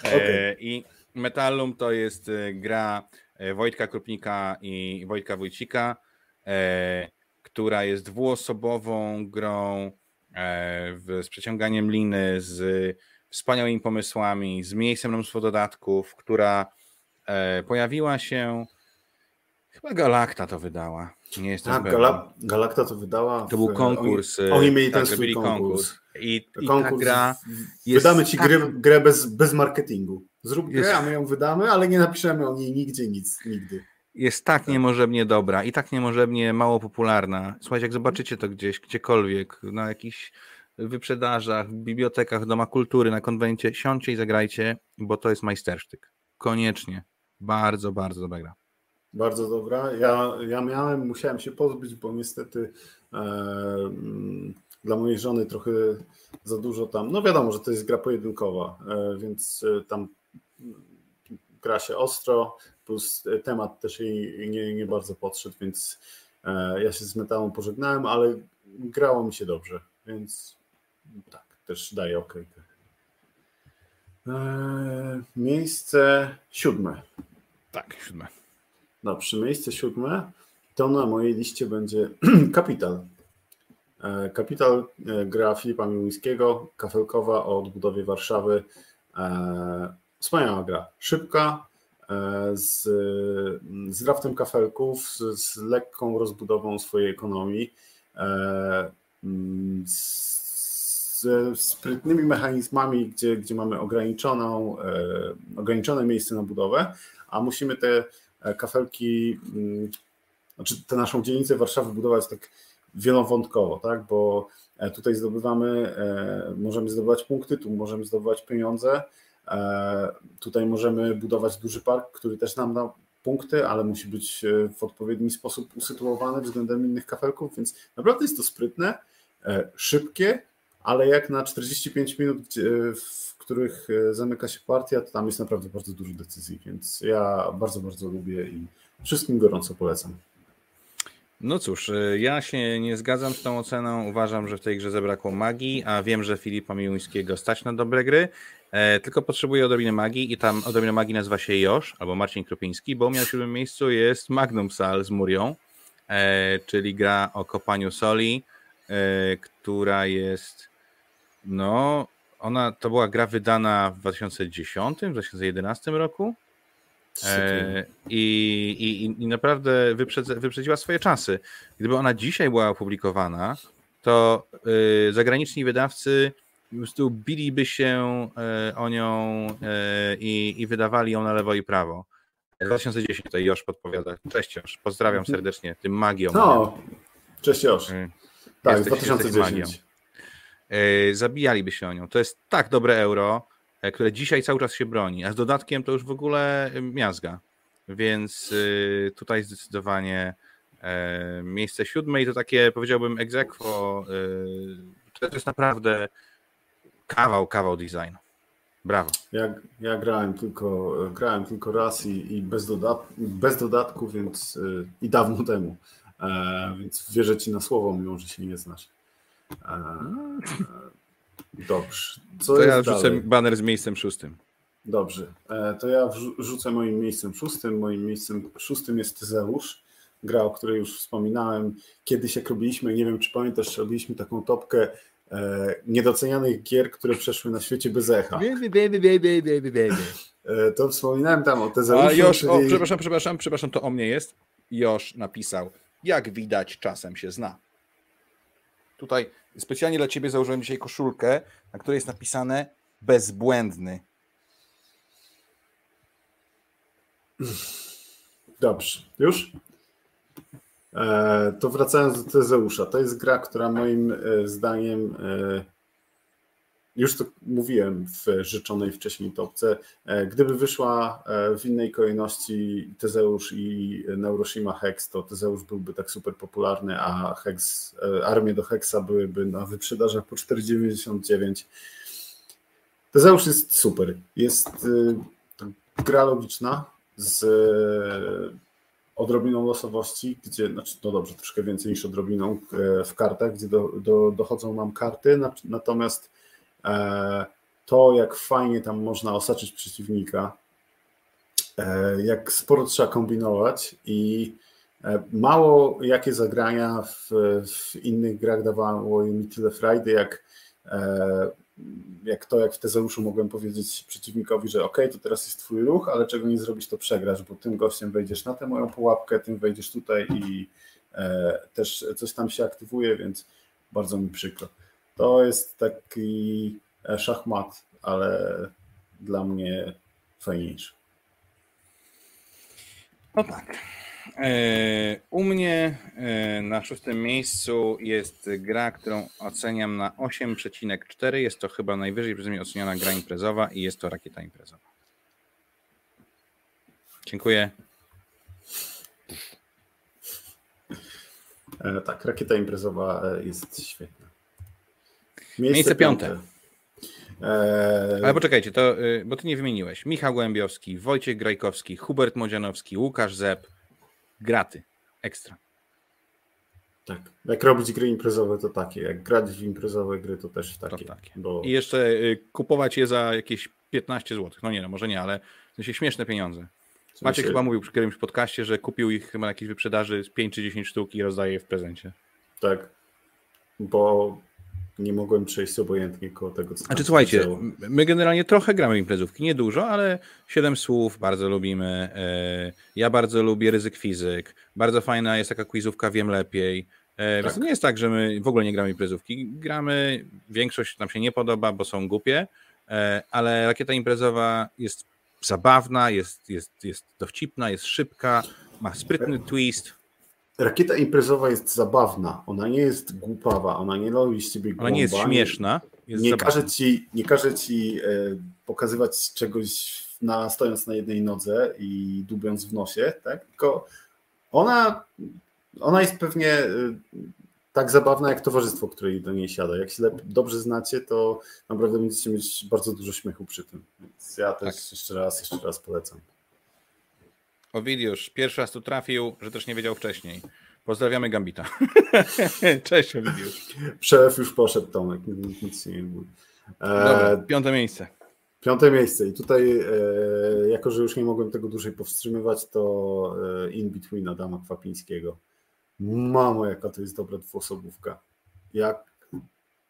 Okay. I Metallum to jest gra Wojtka Krupnika i Wojtka Wójcika, która jest dwuosobową grą z przeciąganiem liny, z wspaniałymi pomysłami, z miejscem na mnóstwo dodatków, która pojawiła się Chyba Galakta to wydała. Nie jestem tak, Gala Galakta to wydała. To był konkurs. Oni, oni mieli ten tak, swój konkurs. konkurs. I, i konkurs, ta gra Wydamy ci tak... grę, grę bez, bez marketingu. Zrób grę, a my ją wydamy, ale nie napiszemy o niej nigdzie nic, nigdy. Jest tak, tak niemożebnie dobra i tak niemożebnie mało popularna. Słuchajcie, jak zobaczycie to gdzieś, gdziekolwiek, na jakichś wyprzedażach, w bibliotekach, Doma Kultury, na konwencie, siądźcie i zagrajcie, bo to jest majstersztyk. Koniecznie. Bardzo, bardzo dobra gra. Bardzo dobra. Ja, ja miałem, musiałem się pozbyć, bo niestety e, mm, dla mojej żony trochę za dużo tam. No wiadomo, że to jest gra pojedynkowa, e, więc e, tam gra się ostro, plus temat też jej nie, nie bardzo podszedł, więc e, ja się z metalą pożegnałem, ale grało mi się dobrze, więc tak, też daję okejkę. E, miejsce siódme. Tak, siódme. Dobrze, miejsce siódme to na mojej liście będzie Kapital. Kapital e, gra Filipa Miłyńskiego, kafelkowa o odbudowie Warszawy. E, wspaniała gra, szybka, e, z, z kafelków, z, z lekką rozbudową swojej ekonomii, z, z sprytnymi mechanizmami, gdzie, gdzie mamy ograniczoną, ograniczone miejsce na budowę, a musimy te E, kafelki, mm, znaczy tę naszą dzielnicę Warszawy budować tak wielowątkowo, tak? bo e, tutaj zdobywamy, e, możemy zdobywać punkty, tu możemy zdobywać pieniądze, tutaj możemy budować duży park, który też nam da punkty, ale musi być w odpowiedni sposób usytuowany względem innych kafelków, więc naprawdę jest to sprytne, szybkie, ale jak na 45 minut, w których e, zamyka się partia, to tam jest naprawdę bardzo dużo decyzji, więc ja bardzo, bardzo lubię i wszystkim gorąco polecam. No cóż, e, ja się nie zgadzam z tą oceną. Uważam, że w tej grze zabrakło magii, a wiem, że Filipa Miłuńskiego stać na dobre gry, e, tylko potrzebuje odrobiny magii i tam odrobina magii nazywa się Josz albo Marcin Krupiński, bo u mnie na siódmym miejscu jest Magnum Sal z Murią, e, czyli gra o kopaniu soli, e, która jest no ona to była gra wydana w 2010, 2011 roku. E, i, i, I naprawdę wyprzedza, wyprzedziła swoje czasy. Gdyby ona dzisiaj była opublikowana, to y, zagraniczni wydawcy po prostu biliby się y, o nią y, i, i wydawali ją na lewo i prawo. 2010 tutaj Josz podpowiada. Cześć Josz, pozdrawiam mhm. serdecznie tym magią. No, cześć Josz. Tak, jesteś, 2010. E, zabijaliby się o nią. To jest tak dobre euro, e, które dzisiaj cały czas się broni, a z dodatkiem to już w ogóle e, miazga. Więc tutaj zdecydowanie miejsce siódme i to takie powiedziałbym egzekwo. To jest naprawdę kawał, kawał design. Brawo. Ja, ja grałem, tylko, grałem tylko raz i, i bez, dodat, bez dodatku, więc i dawno temu. więc wierzę ci na słowo, mimo że się nie znasz. Dobrze. Co to ja wrzucę dalej? baner z miejscem szóstym. Dobrze. E, to ja wrzucę moim miejscem szóstym. Moim miejscem szóstym jest Zeusz. Gra, o której już wspominałem. Kiedyś jak robiliśmy, nie wiem czy pamiętasz, robiliśmy taką topkę e, niedocenianych gier, które przeszły na świecie bez echa. E, to wspominałem tam o Tezeuszu. A Josz, czyli... o, przepraszam, przepraszam, przepraszam, to o mnie jest. Josz napisał, jak widać czasem się zna. Tutaj specjalnie dla Ciebie założyłem dzisiaj koszulkę, na której jest napisane bezbłędny. Dobrze, już? E, to wracając do Tezeusza. To jest gra, która moim e, zdaniem e, już to mówiłem w życzonej wcześniej topce, gdyby wyszła w innej kolejności Tezeusz i Neuroshima Hex, to Tezeusz byłby tak super popularny, a Hex, armie do Hexa byłyby na wyprzedażach po 4,99. Tezeusz jest super. Jest gra logiczna z odrobiną losowości, gdzie, znaczy, no dobrze, troszkę więcej niż odrobiną w kartach, gdzie do, do, dochodzą nam karty, natomiast E, to, jak fajnie tam można osaczyć przeciwnika, jak sporo trzeba kombinować i mało jakie zagrania w, w innych grach dawało mi tyle frajdy, jak jak to, jak w Tezeuszu mogłem powiedzieć przeciwnikowi, że ok, to teraz jest twój ruch, ale czego nie zrobisz, to przegrasz, bo tym gościem wejdziesz na tę moją pułapkę, tym wejdziesz tutaj i e, też coś tam się aktywuje, więc bardzo mi przykro. To jest taki e, szachmat, ale dla mnie fajniejszy. No tak. E, u mnie e, na szóstym miejscu jest gra, którą oceniam na 8,4. Jest to chyba najwyżej przeze mnie oceniana gra imprezowa i jest to rakieta imprezowa. Dziękuję. E, tak, rakieta imprezowa jest świetna. Miejsce, Miejsce piąte. piąte. Ale poczekajcie, to, bo ty nie wymieniłeś. Michał Głębiowski, Wojciech Grajkowski, Hubert Modzianowski, Łukasz Zep, graty. Ekstra. Tak. Jak robić gry imprezowe, to takie. Jak grać w imprezowe gry, to też takie. To takie. Bo... I jeszcze y, kupować je za jakieś 15 zł. No nie, no może nie, ale w sensie śmieszne pieniądze. W sensie... Maciek chyba mówił przy którymś podcaście, że kupił ich chyba na jakiejś wyprzedaży z 5 czy 10 sztuk i rozdaje je w prezencie. Tak. Bo nie mogłem przejść obojętnie koło tego, co Znaczy słuchajcie, działo. my generalnie trochę gramy imprezówki, nie dużo, ale siedem słów bardzo lubimy. E, ja bardzo lubię ryzyk fizyk. Bardzo fajna jest taka quizówka Wiem Lepiej. E, tak. To nie jest tak, że my w ogóle nie gramy imprezówki. Gramy, większość nam się nie podoba, bo są głupie, e, ale rakieta imprezowa jest zabawna, jest, jest, jest dowcipna, jest szybka, ma sprytny twist. Rakieta imprezowa jest zabawna, ona nie jest głupawa, ona nie robi z ciebie Ona nie jest śmieszna. Jest nie, każe ci, nie każe ci e, pokazywać czegoś na, stojąc na jednej nodze i dubiąc w nosie, tak? tylko ona, ona jest pewnie e, tak zabawna jak towarzystwo, które do niej siada. Jak się dobrze znacie, to naprawdę będziecie mieć bardzo dużo śmiechu przy tym. Więc ja też tak. jeszcze raz, jeszcze raz polecam. Owidiusz, pierwszy raz tu trafił, że też nie wiedział wcześniej. Pozdrawiamy Gambita. Cześć Owidiusz. Szef już poszedł, Tomek, nic nie mówi. E... piąte miejsce. Piąte miejsce i tutaj, e, jako że już nie mogłem tego dłużej powstrzymywać, to e, In Between Adama Kwapińskiego. Mamo, jaka to jest dobra dwuosobówka. Jak,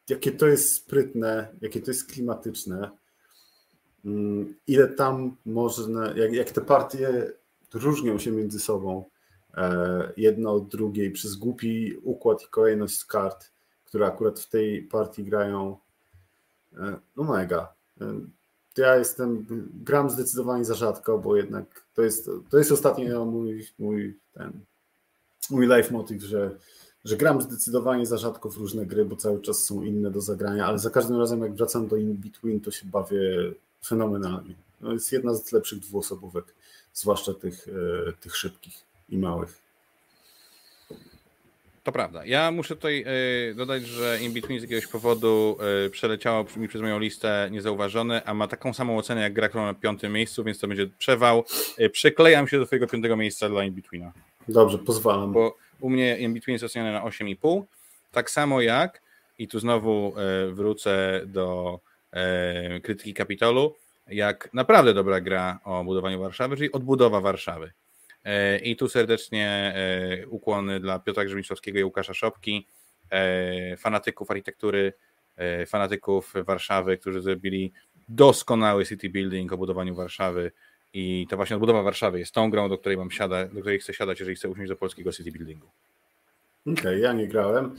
jakie to jest sprytne, jakie to jest klimatyczne. Mm, ile tam można, jak, jak te partie różnią się między sobą e, jedno od drugiej przez głupi układ i kolejność kart, które akurat w tej partii grają. E, no mega. E, ja jestem, gram zdecydowanie za rzadko, bo jednak to jest, to jest ostatnio mój, mój ten, mój life motive, że, że gram zdecydowanie za rzadko w różne gry, bo cały czas są inne do zagrania, ale za każdym razem jak wracam do In Between, to się bawię fenomenalnie. No jest jedna z lepszych dwuosobówek zwłaszcza tych, e, tych szybkich i małych. To prawda. Ja muszę tutaj e, dodać, że In Between z jakiegoś powodu e, przeleciało mi przez moją listę niezauważone, a ma taką samą ocenę jak gra, którą na piątym miejscu, więc to będzie przewał. Przyklejam się do twojego piątego miejsca dla In Betweena. Dobrze, pozwalam. Bo u mnie In Between jest oceniony na 8,5. Tak samo jak, i tu znowu wrócę do krytyki Kapitolu, jak naprawdę dobra gra o budowaniu Warszawy, czyli odbudowa Warszawy. E, I tu serdecznie e, ukłony dla Piotra Grzymiszowskiego i Łukasza Szopki, e, fanatyków architektury, fanatyków Warszawy, którzy zrobili doskonały city building o budowaniu Warszawy. I to właśnie odbudowa Warszawy jest tą grą, do której mam siada, do której chcę siadać, jeżeli chcę usiąść do polskiego city buildingu. Okej, okay, ja nie grałem.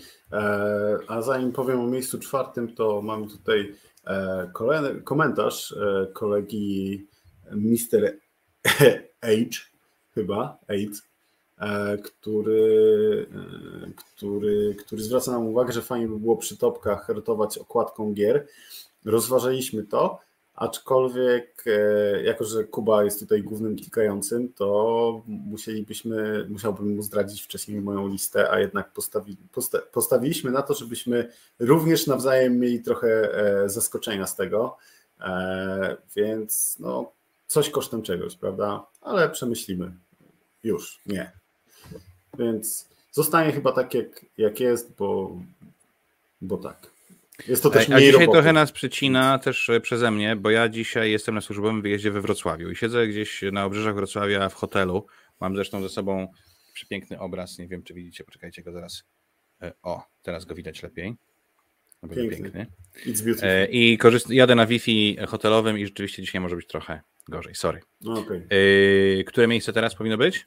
A zanim powiem o miejscu czwartym, to mam tutaj kolejny komentarz e, kolegi Mr. H, chyba, H, e, który, który, który zwraca nam uwagę, że fajnie by było przy topkach ratować okładką gier. Rozważaliśmy to, Aczkolwiek, e, jako że Kuba jest tutaj głównym klikającym, to musielibyśmy, musiałbym mu zdradzić wcześniej moją listę, a jednak postawi, posta, postawiliśmy na to, żebyśmy również nawzajem mieli trochę e, zaskoczenia z tego. E, więc no, coś kosztem czegoś, prawda? Ale przemyślimy. Już, nie. Więc zostanie chyba tak, jak, jak jest, bo, bo tak. Jest to też mniej A dzisiaj roboty. trochę nas przycina też przeze mnie, bo ja dzisiaj jestem na służbowym wyjeździe we Wrocławiu i siedzę gdzieś na obrzeżach Wrocławia w hotelu. Mam zresztą ze sobą przepiękny obraz, nie wiem czy widzicie, poczekajcie go zaraz. O, teraz go widać lepiej. Piękny. piękny. E, I korzyst- jadę na Wi-Fi hotelowym i rzeczywiście dzisiaj może być trochę gorzej, sorry. No, okay. Które miejsce teraz powinno być?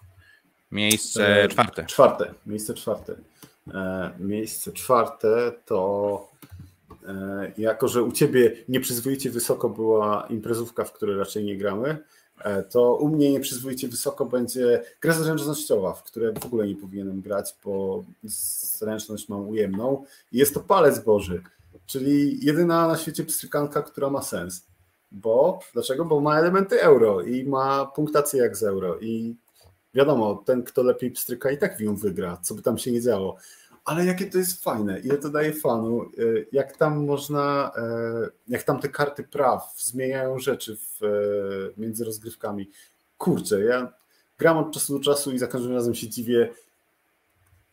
Miejsce e, czwarte. Czwarte, miejsce czwarte. E, miejsce czwarte to jako, że u Ciebie nieprzyzwoicie wysoko była imprezówka, w której raczej nie gramy, to u mnie nieprzyzwoicie wysoko będzie gra zręcznościowa, w której w ogóle nie powinienem grać, bo zręczność mam ujemną. I jest to palec Boży, czyli jedyna na świecie pstrykanka, która ma sens. Bo dlaczego? Bo ma elementy euro i ma punktację jak z euro. I wiadomo, ten, kto lepiej pstryka, i tak w nią wygra, co by tam się nie działo. Ale jakie to jest fajne, ile to daje fanu, y, jak tam można, y, jak tam te karty praw zmieniają rzeczy w, y, między rozgrywkami. Kurczę, ja gram od czasu do czasu i za każdym razem się dziwię,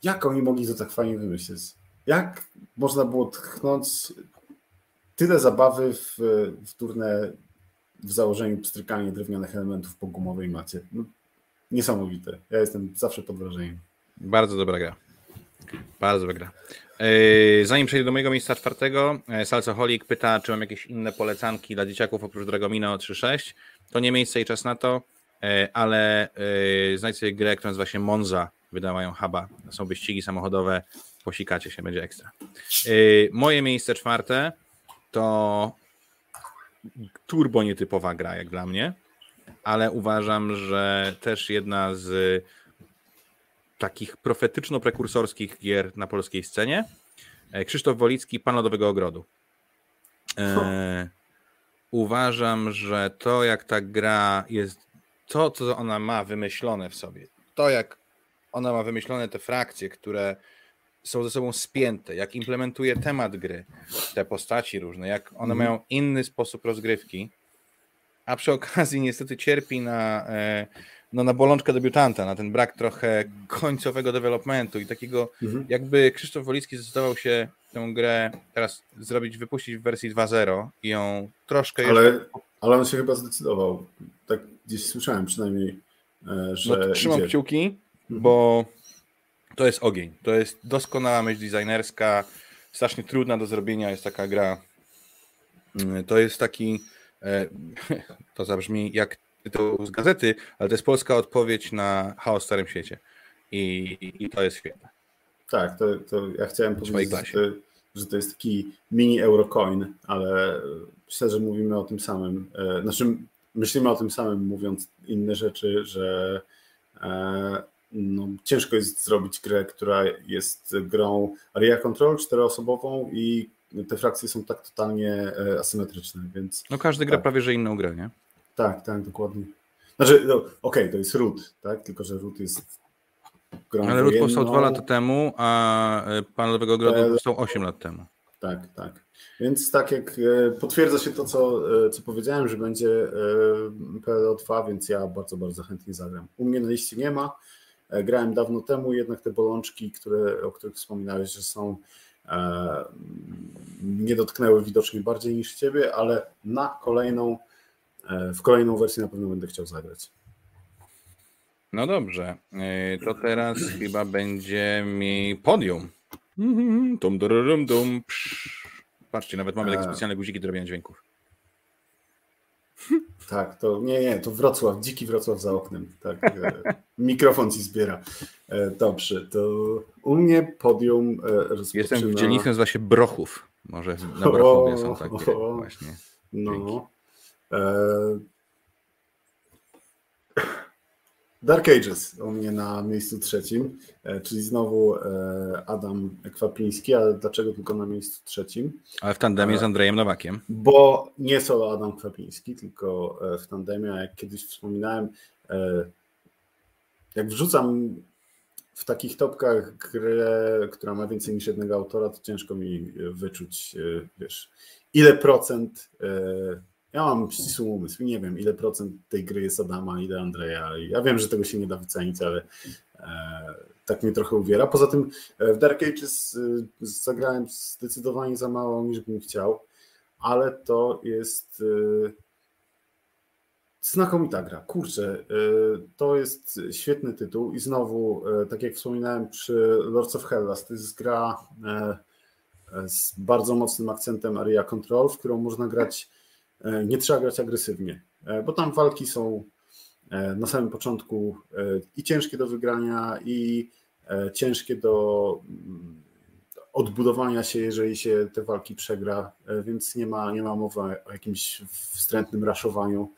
jak oni mogli to tak fajnie wymyślić. Jak można było tchnąć tyle zabawy w, w turne w założeniu pstrykania drewnianych elementów po gumowej macie. No, niesamowite. Ja jestem zawsze pod wrażeniem. Bardzo dobra gra. Bardzo dobra gra. Zanim przejdę do mojego miejsca czwartego, e, Salcoholic pyta, czy mam jakieś inne polecanki dla dzieciaków oprócz Dragomino 3.6. To nie miejsce i czas na to, e, ale e, znajdź sobie grę, która nazywa się Monza, wydawają huba. Są wyścigi samochodowe, posikacie się, będzie ekstra. Moje miejsce czwarte to turbo nietypowa gra jak dla mnie, ale uważam, że też jedna z takich profetyczno-prekursorskich gier na polskiej scenie. E, Krzysztof Wolicki, Pan Lodowego Ogrodu. E, uważam, że to jak ta gra jest, to co ona ma wymyślone w sobie, to jak ona ma wymyślone te frakcje, które są ze sobą spięte, jak implementuje temat gry, te postaci różne, jak one mhm. mają inny sposób rozgrywki, a przy okazji niestety cierpi na, e, no, na bolączkę debiutanta, na ten brak trochę końcowego developmentu i takiego, mhm. jakby Krzysztof Wolicki zdecydował się tę grę teraz zrobić, wypuścić w wersji 2.0 i ją troszkę ale, jeszcze... Ale on się chyba zdecydował, tak gdzieś słyszałem przynajmniej, e, że no, Trzymam idzie. kciuki, mhm. bo to jest ogień. To jest doskonała myśl designerska, strasznie trudna do zrobienia jest taka gra. Mm, to jest taki, e, to zabrzmi jak tytuł z gazety, ale to jest polska odpowiedź na chaos w Starym Świecie. I, i to jest świetne. Tak, to, to ja chciałem powiedzieć, że, że to jest taki mini Eurocoin, ale myślę, że mówimy o tym samym. E, znaczy, myślimy o tym samym, mówiąc inne rzeczy, że e, no, ciężko jest zrobić grę, która jest grą area control czteroosobową i te frakcje są tak totalnie e, asymetryczne, więc... No każdy tak. gra prawie, że inną grę, nie? Tak, tak, dokładnie. Znaczy, no, okej, okay, to jest root, tak? Tylko, że root jest grą Ale root powstał dwa lata temu, a e, Pan Lewego Grodu powstał 8 lat temu. Tak, tak. Więc tak jak e, potwierdza się to, co, co powiedziałem, że będzie PLO 2, więc ja bardzo, bardzo chętnie zagram. U mnie na liście nie ma, E, grałem dawno temu, jednak te bolączki, które, o których wspominałeś, że są, e, nie dotknęły widocznie bardziej niż ciebie, ale na kolejną, e, w kolejną wersję na pewno będę chciał zagrać. No dobrze, to teraz chyba będzie mi podium. Dum, dum, dum, Patrzcie, nawet mamy takie specjalne guziki do robienia dźwięków. Tak, to nie, nie, to Wrocław, dziki Wrocław za oknem. Tak, e, mikrofon ci zbiera. E, dobrze, to u mnie podium rozpoczyna... Jestem w dzielnicy, nazywa się Brochów. Może na Brochowie są takie o, właśnie. No. E... Dark Ages u mnie na miejscu trzecim, e, czyli znowu e, Adam Kwapiński, ale dlaczego tylko na miejscu trzecim? Ale w tandemie z e, Andrejem Nowakiem. Bo nie solo Adam Kwapiński, tylko w tandemie, jak kiedyś wspominałem, jak wrzucam w takich topkach grę, która ma więcej niż jednego autora, to ciężko mi wyczuć, wiesz, ile procent ja mam ścisły umysł i nie wiem, ile procent tej gry jest Adama, ile Andrzeja. Ja wiem, że tego się nie da wycenić, ale e, tak mnie trochę uwiera. Poza tym w Dark Ages zagrałem zdecydowanie za mało niż bym chciał, ale to jest Znakomita gra. Kurczę, to jest świetny tytuł i znowu, tak jak wspominałem przy Lords of Hellas, to jest gra z bardzo mocnym akcentem area control, w którą można grać, e, nie trzeba grać agresywnie, e, bo tam walki są e, na samym początku i ciężkie do wygrania, i ciężkie do mm, odbudowania się, jeżeli się te walki przegra, więc nie ma, nie ma mowy o jakimś wstrętnym raszowaniu.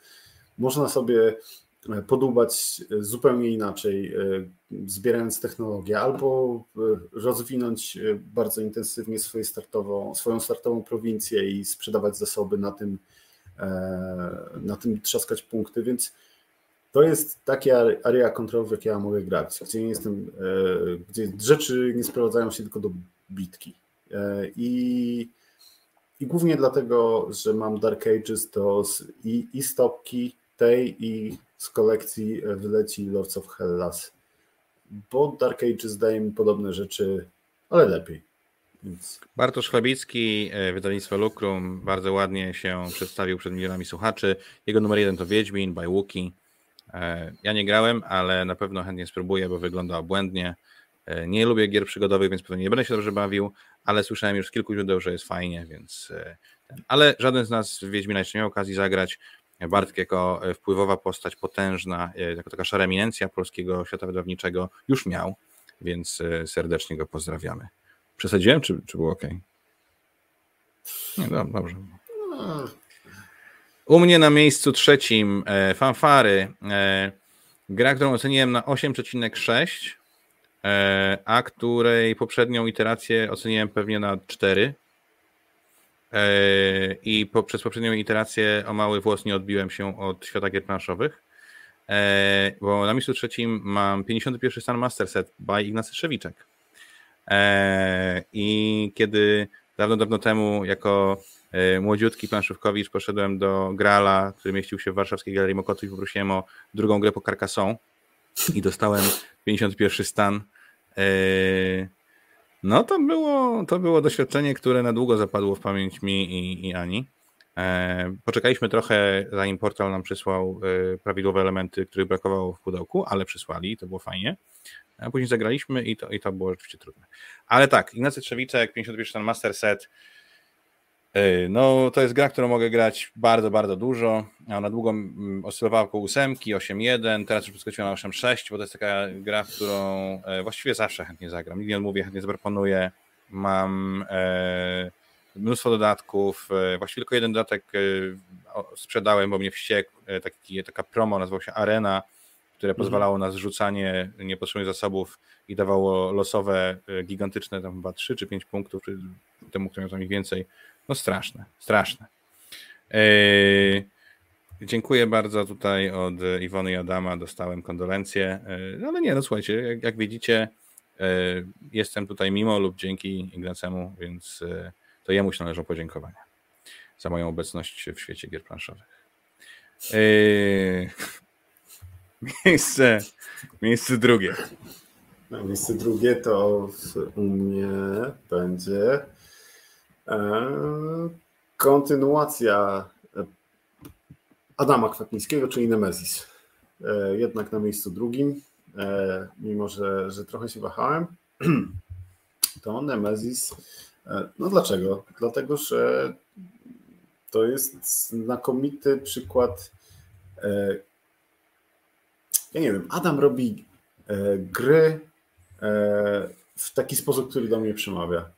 Można sobie podubać zupełnie inaczej, e, zbierając technologię, albo e, rozwinąć e, bardzo intensywnie swoje startową, swoją startową prowincję i sprzedawać zasoby na tym, na tym trzaskać punkty, więc to jest takie area control, w jakie ja mogę grać, gdzie nie jestem, gdzie rzeczy nie sprowadzają się tylko do bitki. I, i głównie dlatego, że mam Dark Ages, to i, i stopki tej i z kolekcji wyleci Lords of Hellas. Bo Dark Age zdaje mi podobne rzeczy, ale lepiej. Więc... Bartosz Chlebicki, e, wydawnictwo Lukrum, bardzo ładnie się przedstawił przed milionami słuchaczy. Jego numer jeden to Wiedźmin Wookie. E, ja nie grałem, ale na pewno chętnie spróbuję, bo wygląda obłędnie. E, nie lubię gier przygodowych, więc pewnie nie będę się dobrze bawił, ale słyszałem już z kilku źródeł, że jest fajnie, więc. Ale żaden z nas w Wiedźmina jeszcze nie miał okazji zagrać. Bartek jako wpływowa postać, potężna, jako taka szara eminencja polskiego świata wydawniczego już miał, więc serdecznie go pozdrawiamy. Przesadziłem, czy, czy było ok? Nie, no, dobrze. U mnie na miejscu trzecim fanfary. Gra, którą oceniłem na 8,6, a której poprzednią iterację oceniłem pewnie na 4 E, i po, przez poprzednią iterację o mały włos nie odbiłem się od świata gier planszowych, e, bo na miejscu trzecim mam 51 stan Master Set by Ignacy Szewiczek. E, I kiedy dawno, dawno temu jako młodziutki planszówkowicz poszedłem do Grala, który mieścił się w warszawskiej Galerii Mokotu i poprosiłem o drugą grę po Carcassonne i dostałem 51 stan no to było, to było doświadczenie, które na długo zapadło w pamięć mi i, i Ani. E, poczekaliśmy trochę, zanim portal nam przysłał e, prawidłowe elementy, których brakowało w pudełku, ale przysłali to było fajnie. A później zagraliśmy i to, i to było rzeczywiście trudne. Ale tak, Ignacy Trzewiczek, 51 Master Set, no, to jest gra, którą mogę grać bardzo, bardzo dużo. Ona długo mm, oscylowała około 8, 8.1, teraz już przeskoczyła na 8.6, bo to jest taka gra, którą e, właściwie zawsze chętnie zagram. Nigdy nie odmówię, chętnie zaproponuję. Mam e, mnóstwo dodatków. E, właściwie tylko jeden dodatek sprzedałem, bo mnie wściekł. Taki, taka promo nazywał się Arena, które mhm. pozwalało na zrzucanie niepotrzebnych zasobów i dawało losowe, gigantyczne, tam chyba 3 czy 5 punktów, czy temu, kto miał tam ich więcej no straszne, straszne. Yy, dziękuję bardzo tutaj od Iwony i Adama, dostałem kondolencje, yy, ale nie, no słuchajcie, jak, jak widzicie, yy, jestem tutaj mimo lub dzięki Ignacemu, więc to jemu się należą podziękowania za moją obecność w świecie gier planszowych. Yy, miejsce, miejsce drugie. miejsce drugie to u mnie będzie E, kontynuacja e, Adama Kwatnickiego, czyli Nemesis. E, jednak na miejscu drugim, mimo że, że trochę się wahałem, to Nemesis. No dlaczego? Dlatego, że to jest znakomity przykład. Ja nie wiem, Adam robi gry w taki sposób, który do mnie przemawia.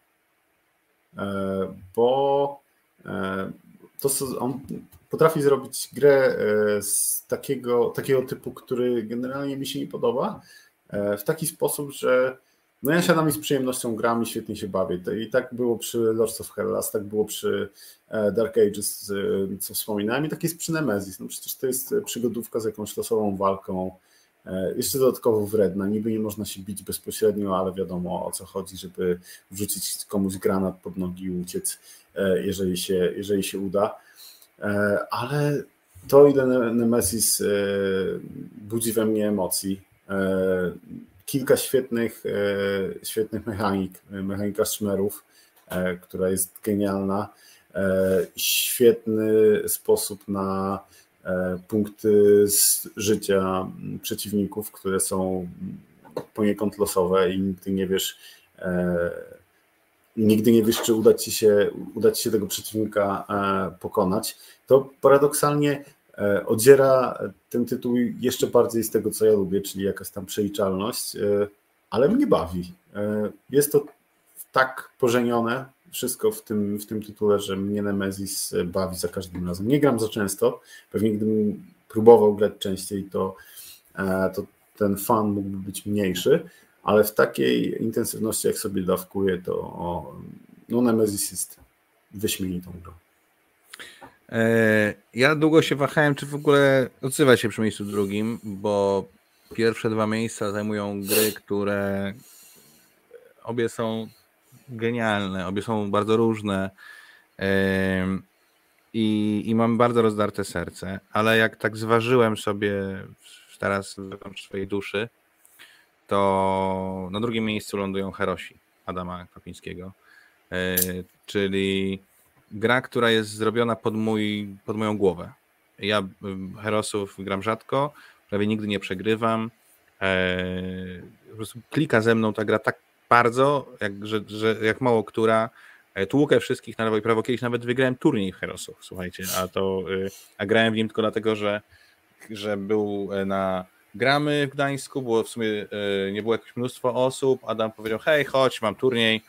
E, bo e, to, on potrafi zrobić grę e, z takiego, takiego typu, który generalnie mi się nie podoba, w taki sposób, że no ja siadam i z przyjemnością gram i świetnie się bawię. I tak było przy Lords of Hellas, tak było przy Dark Ages, co wspominałem, i tak jest przy Nemesis. No przecież to jest przygodówka z jakąś losową walką, E, jeszcze dodatkowo wredna. Niby nie można się bić bezpośrednio, ale wiadomo o co chodzi, żeby wrzucić komuś granat pod nogi i uciec, e, jeżeli się, jeżeli się uda. E, ale to, ile Nemesis budzi we mnie emocji, kilka świetnych, świetnych mechanik, mechanika szmerów, która jest genialna, świetny sposób na punkty z życia przeciwników, które są poniekąd losowe i nigdy nie wiesz, nigdy nie wiesz, czy uda ci się, uda ci się tego przeciwnika pokonać. To paradoksalnie E, odziera ten tytuł jeszcze bardziej z tego, co ja lubię, czyli jakaś tam przeliczalność, e, ale mnie bawi. E, jest to tak pożenione wszystko w tym, w tym tytule, że mnie Nemesis bawi za każdym razem. Nie gram za często, pewnie gdybym próbował grać częściej, to, to ten fan mógłby być mniejszy, ale w takiej intensywności, jak sobie dawkuję, to no Nemesis jest wyśmienitą grą. E, ja długo się wahałem, czy w ogóle odzywać się przy miejscu drugim, bo pierwsze dwa miejsca zajmują gry, które obie są genialne, obie są bardzo różne i, i mam bardzo rozdarte serce, ale jak tak zważyłem sobie teraz wewnątrz swojej duszy, to na drugim miejscu lądują Herosi Adama Kapińskiego, e, czyli gra, która jest zrobiona pod, mój, pod moją głowę. Ja Herosów gram rzadko, prawie nigdy nie przegrywam. Eee, po prostu klika ze mną ta gra tak bardzo, jak, że, że jak mało która. E, tłukę wszystkich na lewo i prawo. Kiedyś nawet wygrałem turniej w Herosów, słuchajcie, a to y, a grałem w nim tylko dlatego, że, że był e, na gramy w Gdańsku, było w sumie e, nie było jakieś mnóstwo osób. Adam powiedział: Hej, chodź, mam turniej,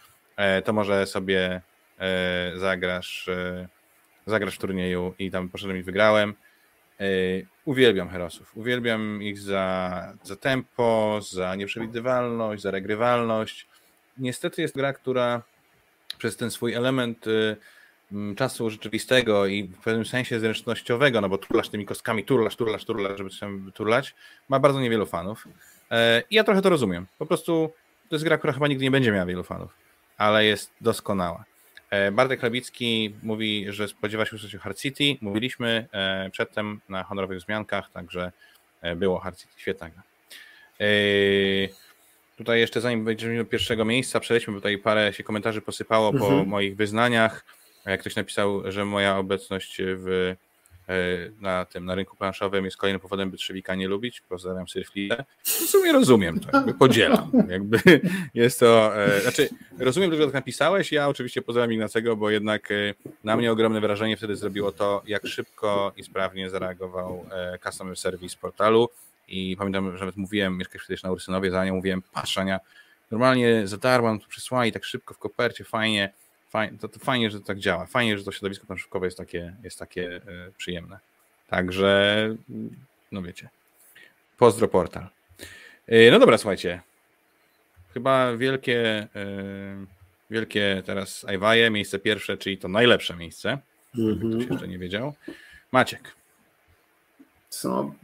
to może sobie E, zagrasz, e, zagrasz w turnieju i tam poszedłem i wygrałem. E, uwielbiam Herosów. Uwielbiam ich za, za tempo, za nieprzewidywalność, za regrywalność. Niestety jest gra, która przez ten swój element czasu rzeczywistego i w pewnym sensie zręcznościowego, no bo turlasz tymi kostkami, turlasz, turlasz, turlasz, żeby się turlać, ma bardzo niewielu fanów. I ja trochę to rozumiem. Po prostu to jest gra, która chyba nigdy nie będzie miała wielu fanów, ale jest doskonała. E, Bartek Chlebicki mówi, że spodziewa się usłyszeć Hard City. Mówiliśmy e, przedtem na honorowych zmiankach, także e, było Hard City. Świetna gra. Tutaj jeszcze zanim będziemy do pierwszego miejsca, przejdźmy, bo tutaj parę się komentarzy posypało po mhm. moich wyznaniach. Ktoś napisał, że moja obecność w na tym, na rynku planszowym jest kolejnym powodem, by Trzewika nie lubić. Pozdrawiam Syrflidę. W sumie rozumiem to, jakby podzielam. Jakby jest to, e, znaczy rozumiem, że tak napisałeś, ja oczywiście pozdrawiam Ignacego, bo jednak e, na mnie ogromne wrażenie wtedy zrobiło to, jak szybko i sprawnie zareagował customer service portalu i pamiętam, że nawet mówiłem, mieszkać wtedy na Ursynowie, za nią mówiłem, patrz Ania, normalnie za darmo to przysłali tak szybko w kopercie, fajnie, Fajnie, to, to, fajnie, że to tak działa. Fajnie, że to środowisko planszówkowe jest takie, jest takie e, przyjemne. Także, no wiecie. Pozdro portal. E, no dobra, słuchajcie. Chyba wielkie, e, wielkie teraz Ajwaje, miejsce pierwsze, czyli to najlepsze miejsce. -hmm. Ktoś jeszcze nie wiedział. Maciek. Co?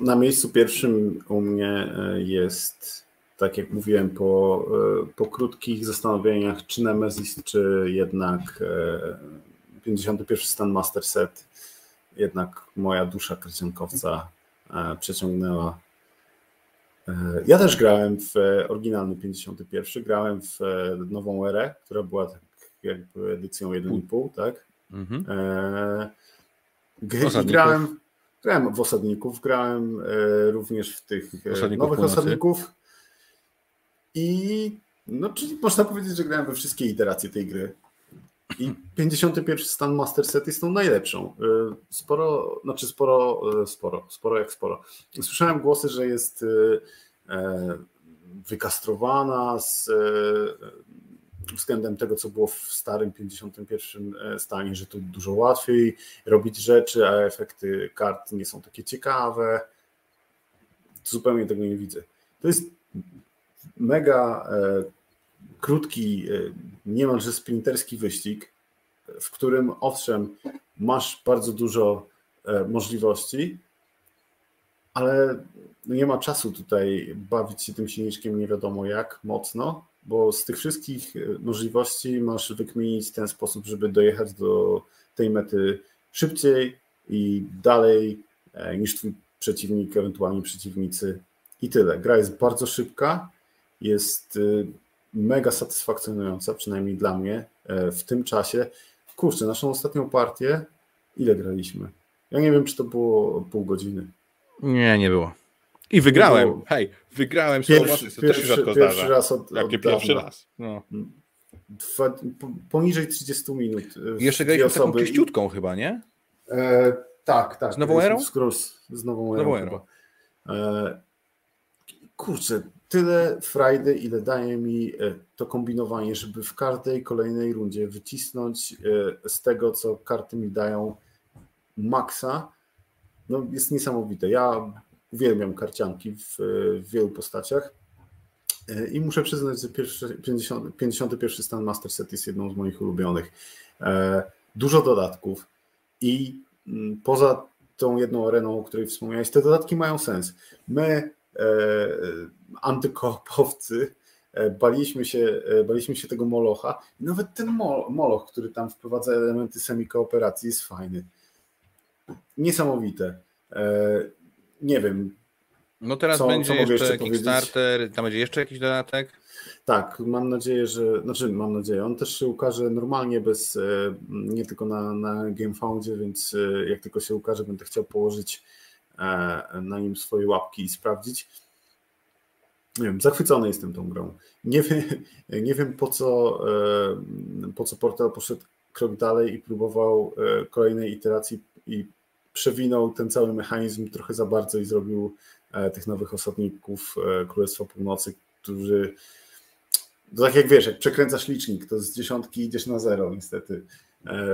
Na miejscu pierwszym u mnie jest tak jak mówiłem, po, e, po krótkich zastanowieniach, czy Nemesis, czy jednak 51 e, stan Master Set, jednak moja dusza kryciankowca e, przeciągnęła. Ja też grałem w oryginalny 51, grałem w nową erę, która była tak jakby edycją 1,5, tak? Mhm. grałem, grałem w osadników, grałem również w tych osadników nowych północy. osadników i no, czyli można powiedzieć, że grałem we wszystkie iteracje tej gry. I 51 stan Master Set jest tą najlepszą. Y, sporo, znaczy sporo, y, sporo, sporo jak sporo. Słyszałem głosy, że jest y, e, wykastrowana z względem tego, co było w starym 51 e, stanie, że tu dużo łatwiej robić rzeczy, a efekty kart nie są takie ciekawe. Zupełnie tego nie widzę. To jest mega e, krótki, e, niemalże sprinterski wyścig, w którym owszem, masz bardzo dużo e, możliwości, ale nie ma czasu tutaj bawić się tym silniczkiem nie wiadomo jak mocno, bo z tych wszystkich możliwości masz wykminić ten sposób, żeby dojechać do tej mety szybciej i dalej niż twój przeciwnik, ewentualnie przeciwnicy i tyle. Gra jest bardzo szybka, jest y, mega satysfakcjonująca, przynajmniej dla mnie e, w tym czasie. Kurczę, naszą ostatnią partię, ile graliśmy? Ja nie wiem, czy to było pół godziny. Nie, nie było. I wygrałem. Było... Hej, wygrałem pierwszy, to pierwszy, też pierwszy raz od, Jakie pierwszy raz. No. Dwa, poniżej 30 minut. E, Jeszcze graliśmy taką czyściutką chyba, nie? E, tak, tak. Z nową erą? Z, z nową erą. Nową erą. E, kurczę, tyle frajdy, ile daje mi e, to kombinowanie, żeby w każdej kolejnej rundzie wycisnąć e, z tego, co karty mi dają maksa, no jest niesamowite. Ja uwielbiam karcianki w, w wielu postaciach e, i muszę przyznać, że pierwszy, 50, 51 stan Master Set jest jedną z moich ulubionych. Dużo dodatków i mm, poza tą jedną areną, o której wspomniałeś, te dodatki mają sens. My E, antykoopowcy, e, baliśmy się, e, baliśmy się tego Molocha. Nawet ten Moloch, który tam wprowadza elementy semi-kooperacji, jest fajny. Niesamowite. Nie wiem. No teraz co, będzie co jeszcze, jeszcze Kickstarter, tam będzie jeszcze jakiś dodatek? Tak, mam nadzieję, że, znaczy mam nadzieję, on też się ukaże normalnie bez, nie tylko na, na GameFoundzie, więc jak tylko się ukaże, będę chciał położyć E, na nim swoje łapki i sprawdzić. Nie wiem, zachwycony jestem tą grą. Nie wiem, nie wiem po, co, e, po co Portal poszedł krok dalej i próbował e, kolejnej iteracji i przewinął ten cały mechanizm trochę za bardzo i zrobił tych nowych osadników Królestwa Północy, którzy to tak jak wiesz, jak przekręcasz licznik, to z dziesiątki idziesz na zero niestety,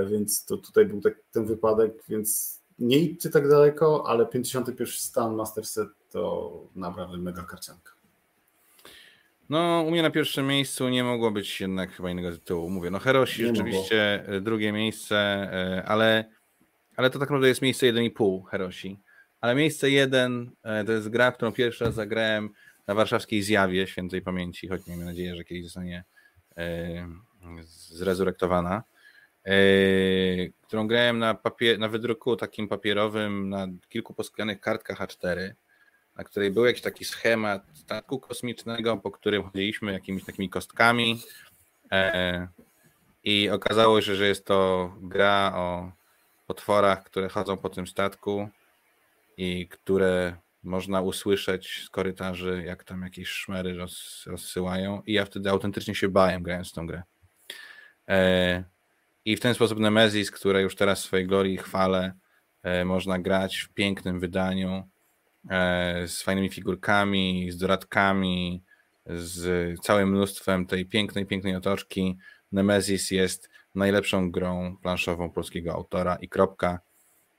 więc to tutaj był tak, ten wypadek, więc nie idźcie tak daleko, ale 51 stan Master Set to naprawdę mega karcianka. No, u mnie na pierwszym miejscu nie mogło być jednak chyba innego tytułu. Mówię, no Herosi nie rzeczywiście mogło. E, drugie miejsce, e, ale, ale to tak naprawdę jest miejsce 1,5 Herosi. Ale miejsce 1 e, to jest gra, którą pierwszy raz zagrałem na warszawskiej zjawie świętej pamięci, choć miejmy nadzieję, że kiedyś zostanie zrezurektowana. Yy, którą grałem na, papier, na wydruku takim papierowym na kilku posklejanych kartkach A4, na której był jakiś taki schemat statku kosmicznego, po którym chodziliśmy jakimiś takimi kostkami e, i okazało się, że jest to gra o potworach, które chodzą po tym statku i które można usłyszeć z korytarzy, jak tam jakieś szmery roz, rozsyłają i ja wtedy autentycznie się bałem grając w tą grę. I w ten sposób Nemesis, które już teraz w swojej glorii chwalę, e, można grać w pięknym wydaniu e, z fajnymi figurkami, z dodatkami, z całym mnóstwem tej pięknej, pięknej otoczki. Nemesis jest najlepszą grą planszową polskiego autora i kropka.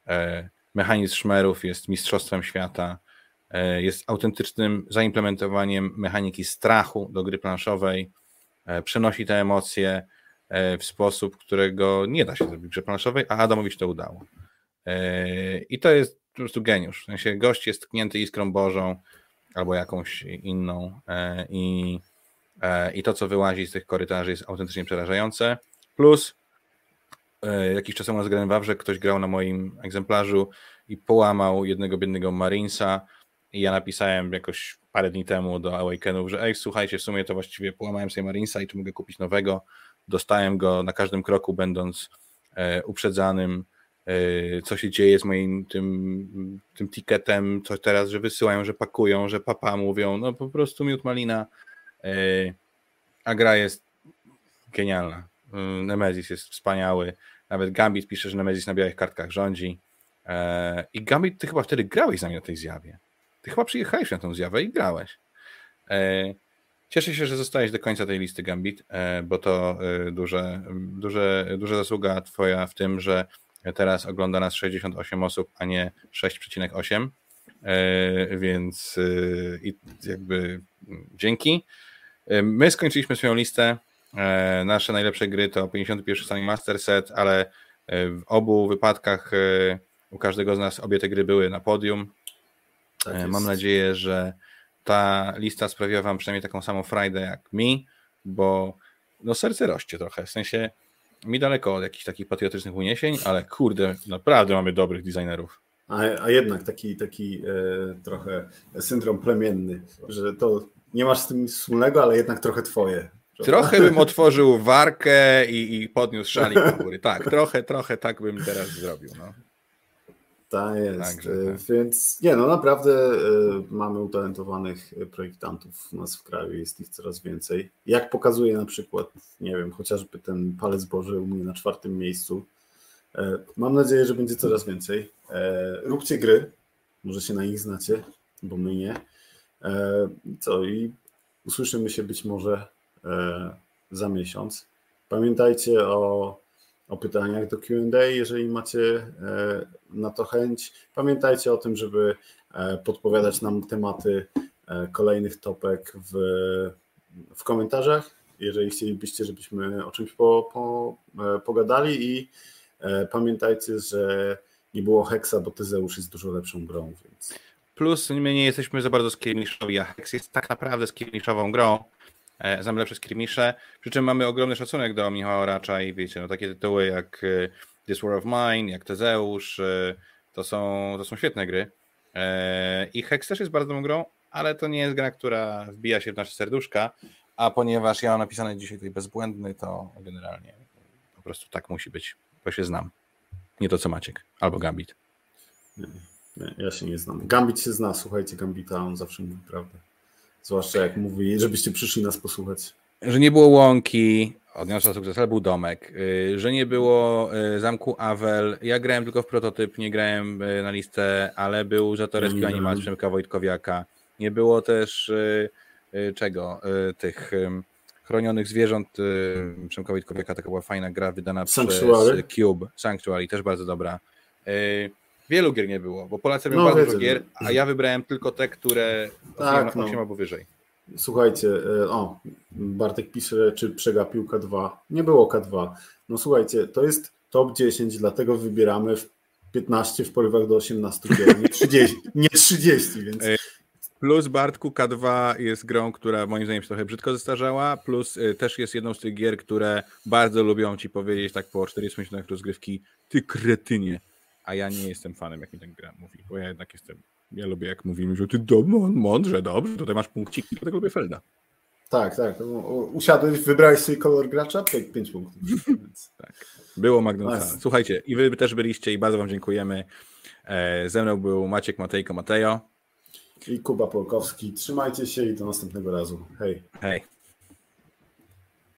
E, mechanizm szmerów jest mistrzostwem świata. Jest autentycznym zaimplementowaniem mechaniki strachu do gry planszowej. Przenosi te emocje w sposób, którego nie da się zrobić w grze planszowej, a Adamowi się to udało. E, I to jest po prostu geniusz. W sensie gość jest tknięty iskrą Bożą albo jakąś inną e, i, i to, co wyłazi z tych korytarzy jest autentycznie przerażające. Plus jakiś czas temu na zgrałem Wawrze ktoś grał na moim egzemplarzu i połamał jednego biednego Marinesa i ja napisałem jakoś parę dni temu do Awakenów, że ej, słuchajcie, w sumie to właściwie połamałem sobie Marinesa i czy mogę kupić nowego? Dostałem go na każdym kroku, będąc e, uprzedzanym, e, co się dzieje z moim tym, tym ticketem, co teraz, że wysyłają, że pakują, że papa mówią, no po prostu miód malina, e, a gra jest genialna. Nemesis jest wspaniały, nawet Gambit pisze, że Nemesis na białych kartkach rządzi i Gambit, ty chyba wtedy grałeś z nami na tej zjawie. Ty chyba przyjechałeś na tą zjawę i grałeś. Cieszę się, że zostałeś do końca tej listy Gambit, e, bo to e, duże, duże, duża zasługa Twoja w tym, że teraz ogląda nas 68 osób, a nie 6,8. E, więc jakby dzięki. My skończyliśmy swoją listę. Nasze najlepsze gry to 51 Sunny Master Set, ale w obu wypadkach u każdego z nas obie te gry były na podium. Tak Mam nadzieję, że ta lista sprawiła wam przynajmniej taką samą frajdę jak mi, bo no serce rośnie trochę, w sensie mi daleko od jakichś takich patriotycznych uniesień, ale kurde, naprawdę mamy dobrych designerów. A, a jednak taki, taki e, trochę syndrom plemienny, że to nie masz z tym nic wspólnego, ale jednak trochę twoje. Trochę bym otworzył warkę i, i podniósł szalik do góry. Tak, trochę, trochę tak bym teraz zrobił. No. Tak jest. Także, tak. Więc nie, no naprawdę y, mamy utalentowanych projektantów u nas w kraju, jest ich coraz więcej. Jak pokazuje na przykład, nie wiem, chociażby ten palec Boży u mnie na czwartym miejscu. E, mam nadzieję, że będzie coraz więcej. E, róbcie gry, może się na nich znacie, bo my nie. E, co i usłyszymy się być może za miesiąc. Pamiętajcie o o pytaniach do QA, jeżeli macie e, na to chęć. Pamiętajcie o tym, żeby e, podpowiadać nam tematy e, kolejnych topek w, w komentarzach, jeżeli chcielibyście, żebyśmy o czymś po, po, pogadali i pamiętajcie, że nie było Hexa, bo Tyzeusz jest dużo lepszą grą. Więc... Plus my nie jesteśmy za bardzo skirmiszowi, a Hex jest tak naprawdę skirmiszową grą, E, znamy lepsze skirmisze, przy czym mamy ogromny szacunek do Michała Racza i wiecie, no takie tytuły jak e, This War of Mine, jak Tezeusz, e, to są, to są świetne gry. I Hex też jest bardzo dobrą grą, ale to nie jest gra, która wbija się w nasze serduszka, a ponieważ ja mam napisane dzisiaj tutaj bezbłędny, to generalnie po prostu tak musi być, bo się znam. Nie to co Maciek, albo Gambit. Nie, nie, ja się nie znam. Gambit się zna, słuchajcie Gambita, on zawsze mówi prawdę. Zwłaszcza jak mówi, żebyście przyszli nas posłuchać. Że nie było łąki, odniosła sukces, ale był domek. Y, że nie było y, zamku Awel. Ja grałem tylko w prototyp, nie grałem y, na listę, ale był za to Rescue Animal Przemka Wojtkowiaka. Nie było też czego? Tych chronionych zwierząt Przemka Wojtkowiaka. Taka była fajna gra wydana Sanctuary. przez Cube. Sanctuary, też bardzo dobra. Wielu gier nie było, bo Polacy robią no, bardzo dużo gier, a ja wybrałem tylko te, które tak, 8, 8 no. albo wyżej. Słuchajcie, e, o, Bartek pisze, czy przegapił K2. Nie było K2. No słuchajcie, to jest top 10, dlatego wybieramy w 15 w porywach do 18 gier, nie 30, nie 30 więc... E, plus Bartku K2 jest grą, która moim zdaniem się trochę brzydko zestarzała, plus e, też jest jedną z tych gier, które bardzo lubią ci powiedzieć tak po 40 minutach rozgrywki, ty kretynie, a ja nie jestem fanem, jak mi ten gra mówi, bo ja jednak jestem, ja lubię jak mówimy, że ty do, mądrze, dobrze, tutaj masz punkciki, dlatego lubię Felda. Tak, tak. Usiadłeś, wybrałeś sobie kolor gracza, 5 punktów. tak. Było Magnus. Słuchajcie, i wy też byliście i bardzo wam dziękujemy. E, ze mną był Maciek Matejko Matejo. I Kuba Polkowski. Trzymajcie się i do następnego razu. Hej. Hej.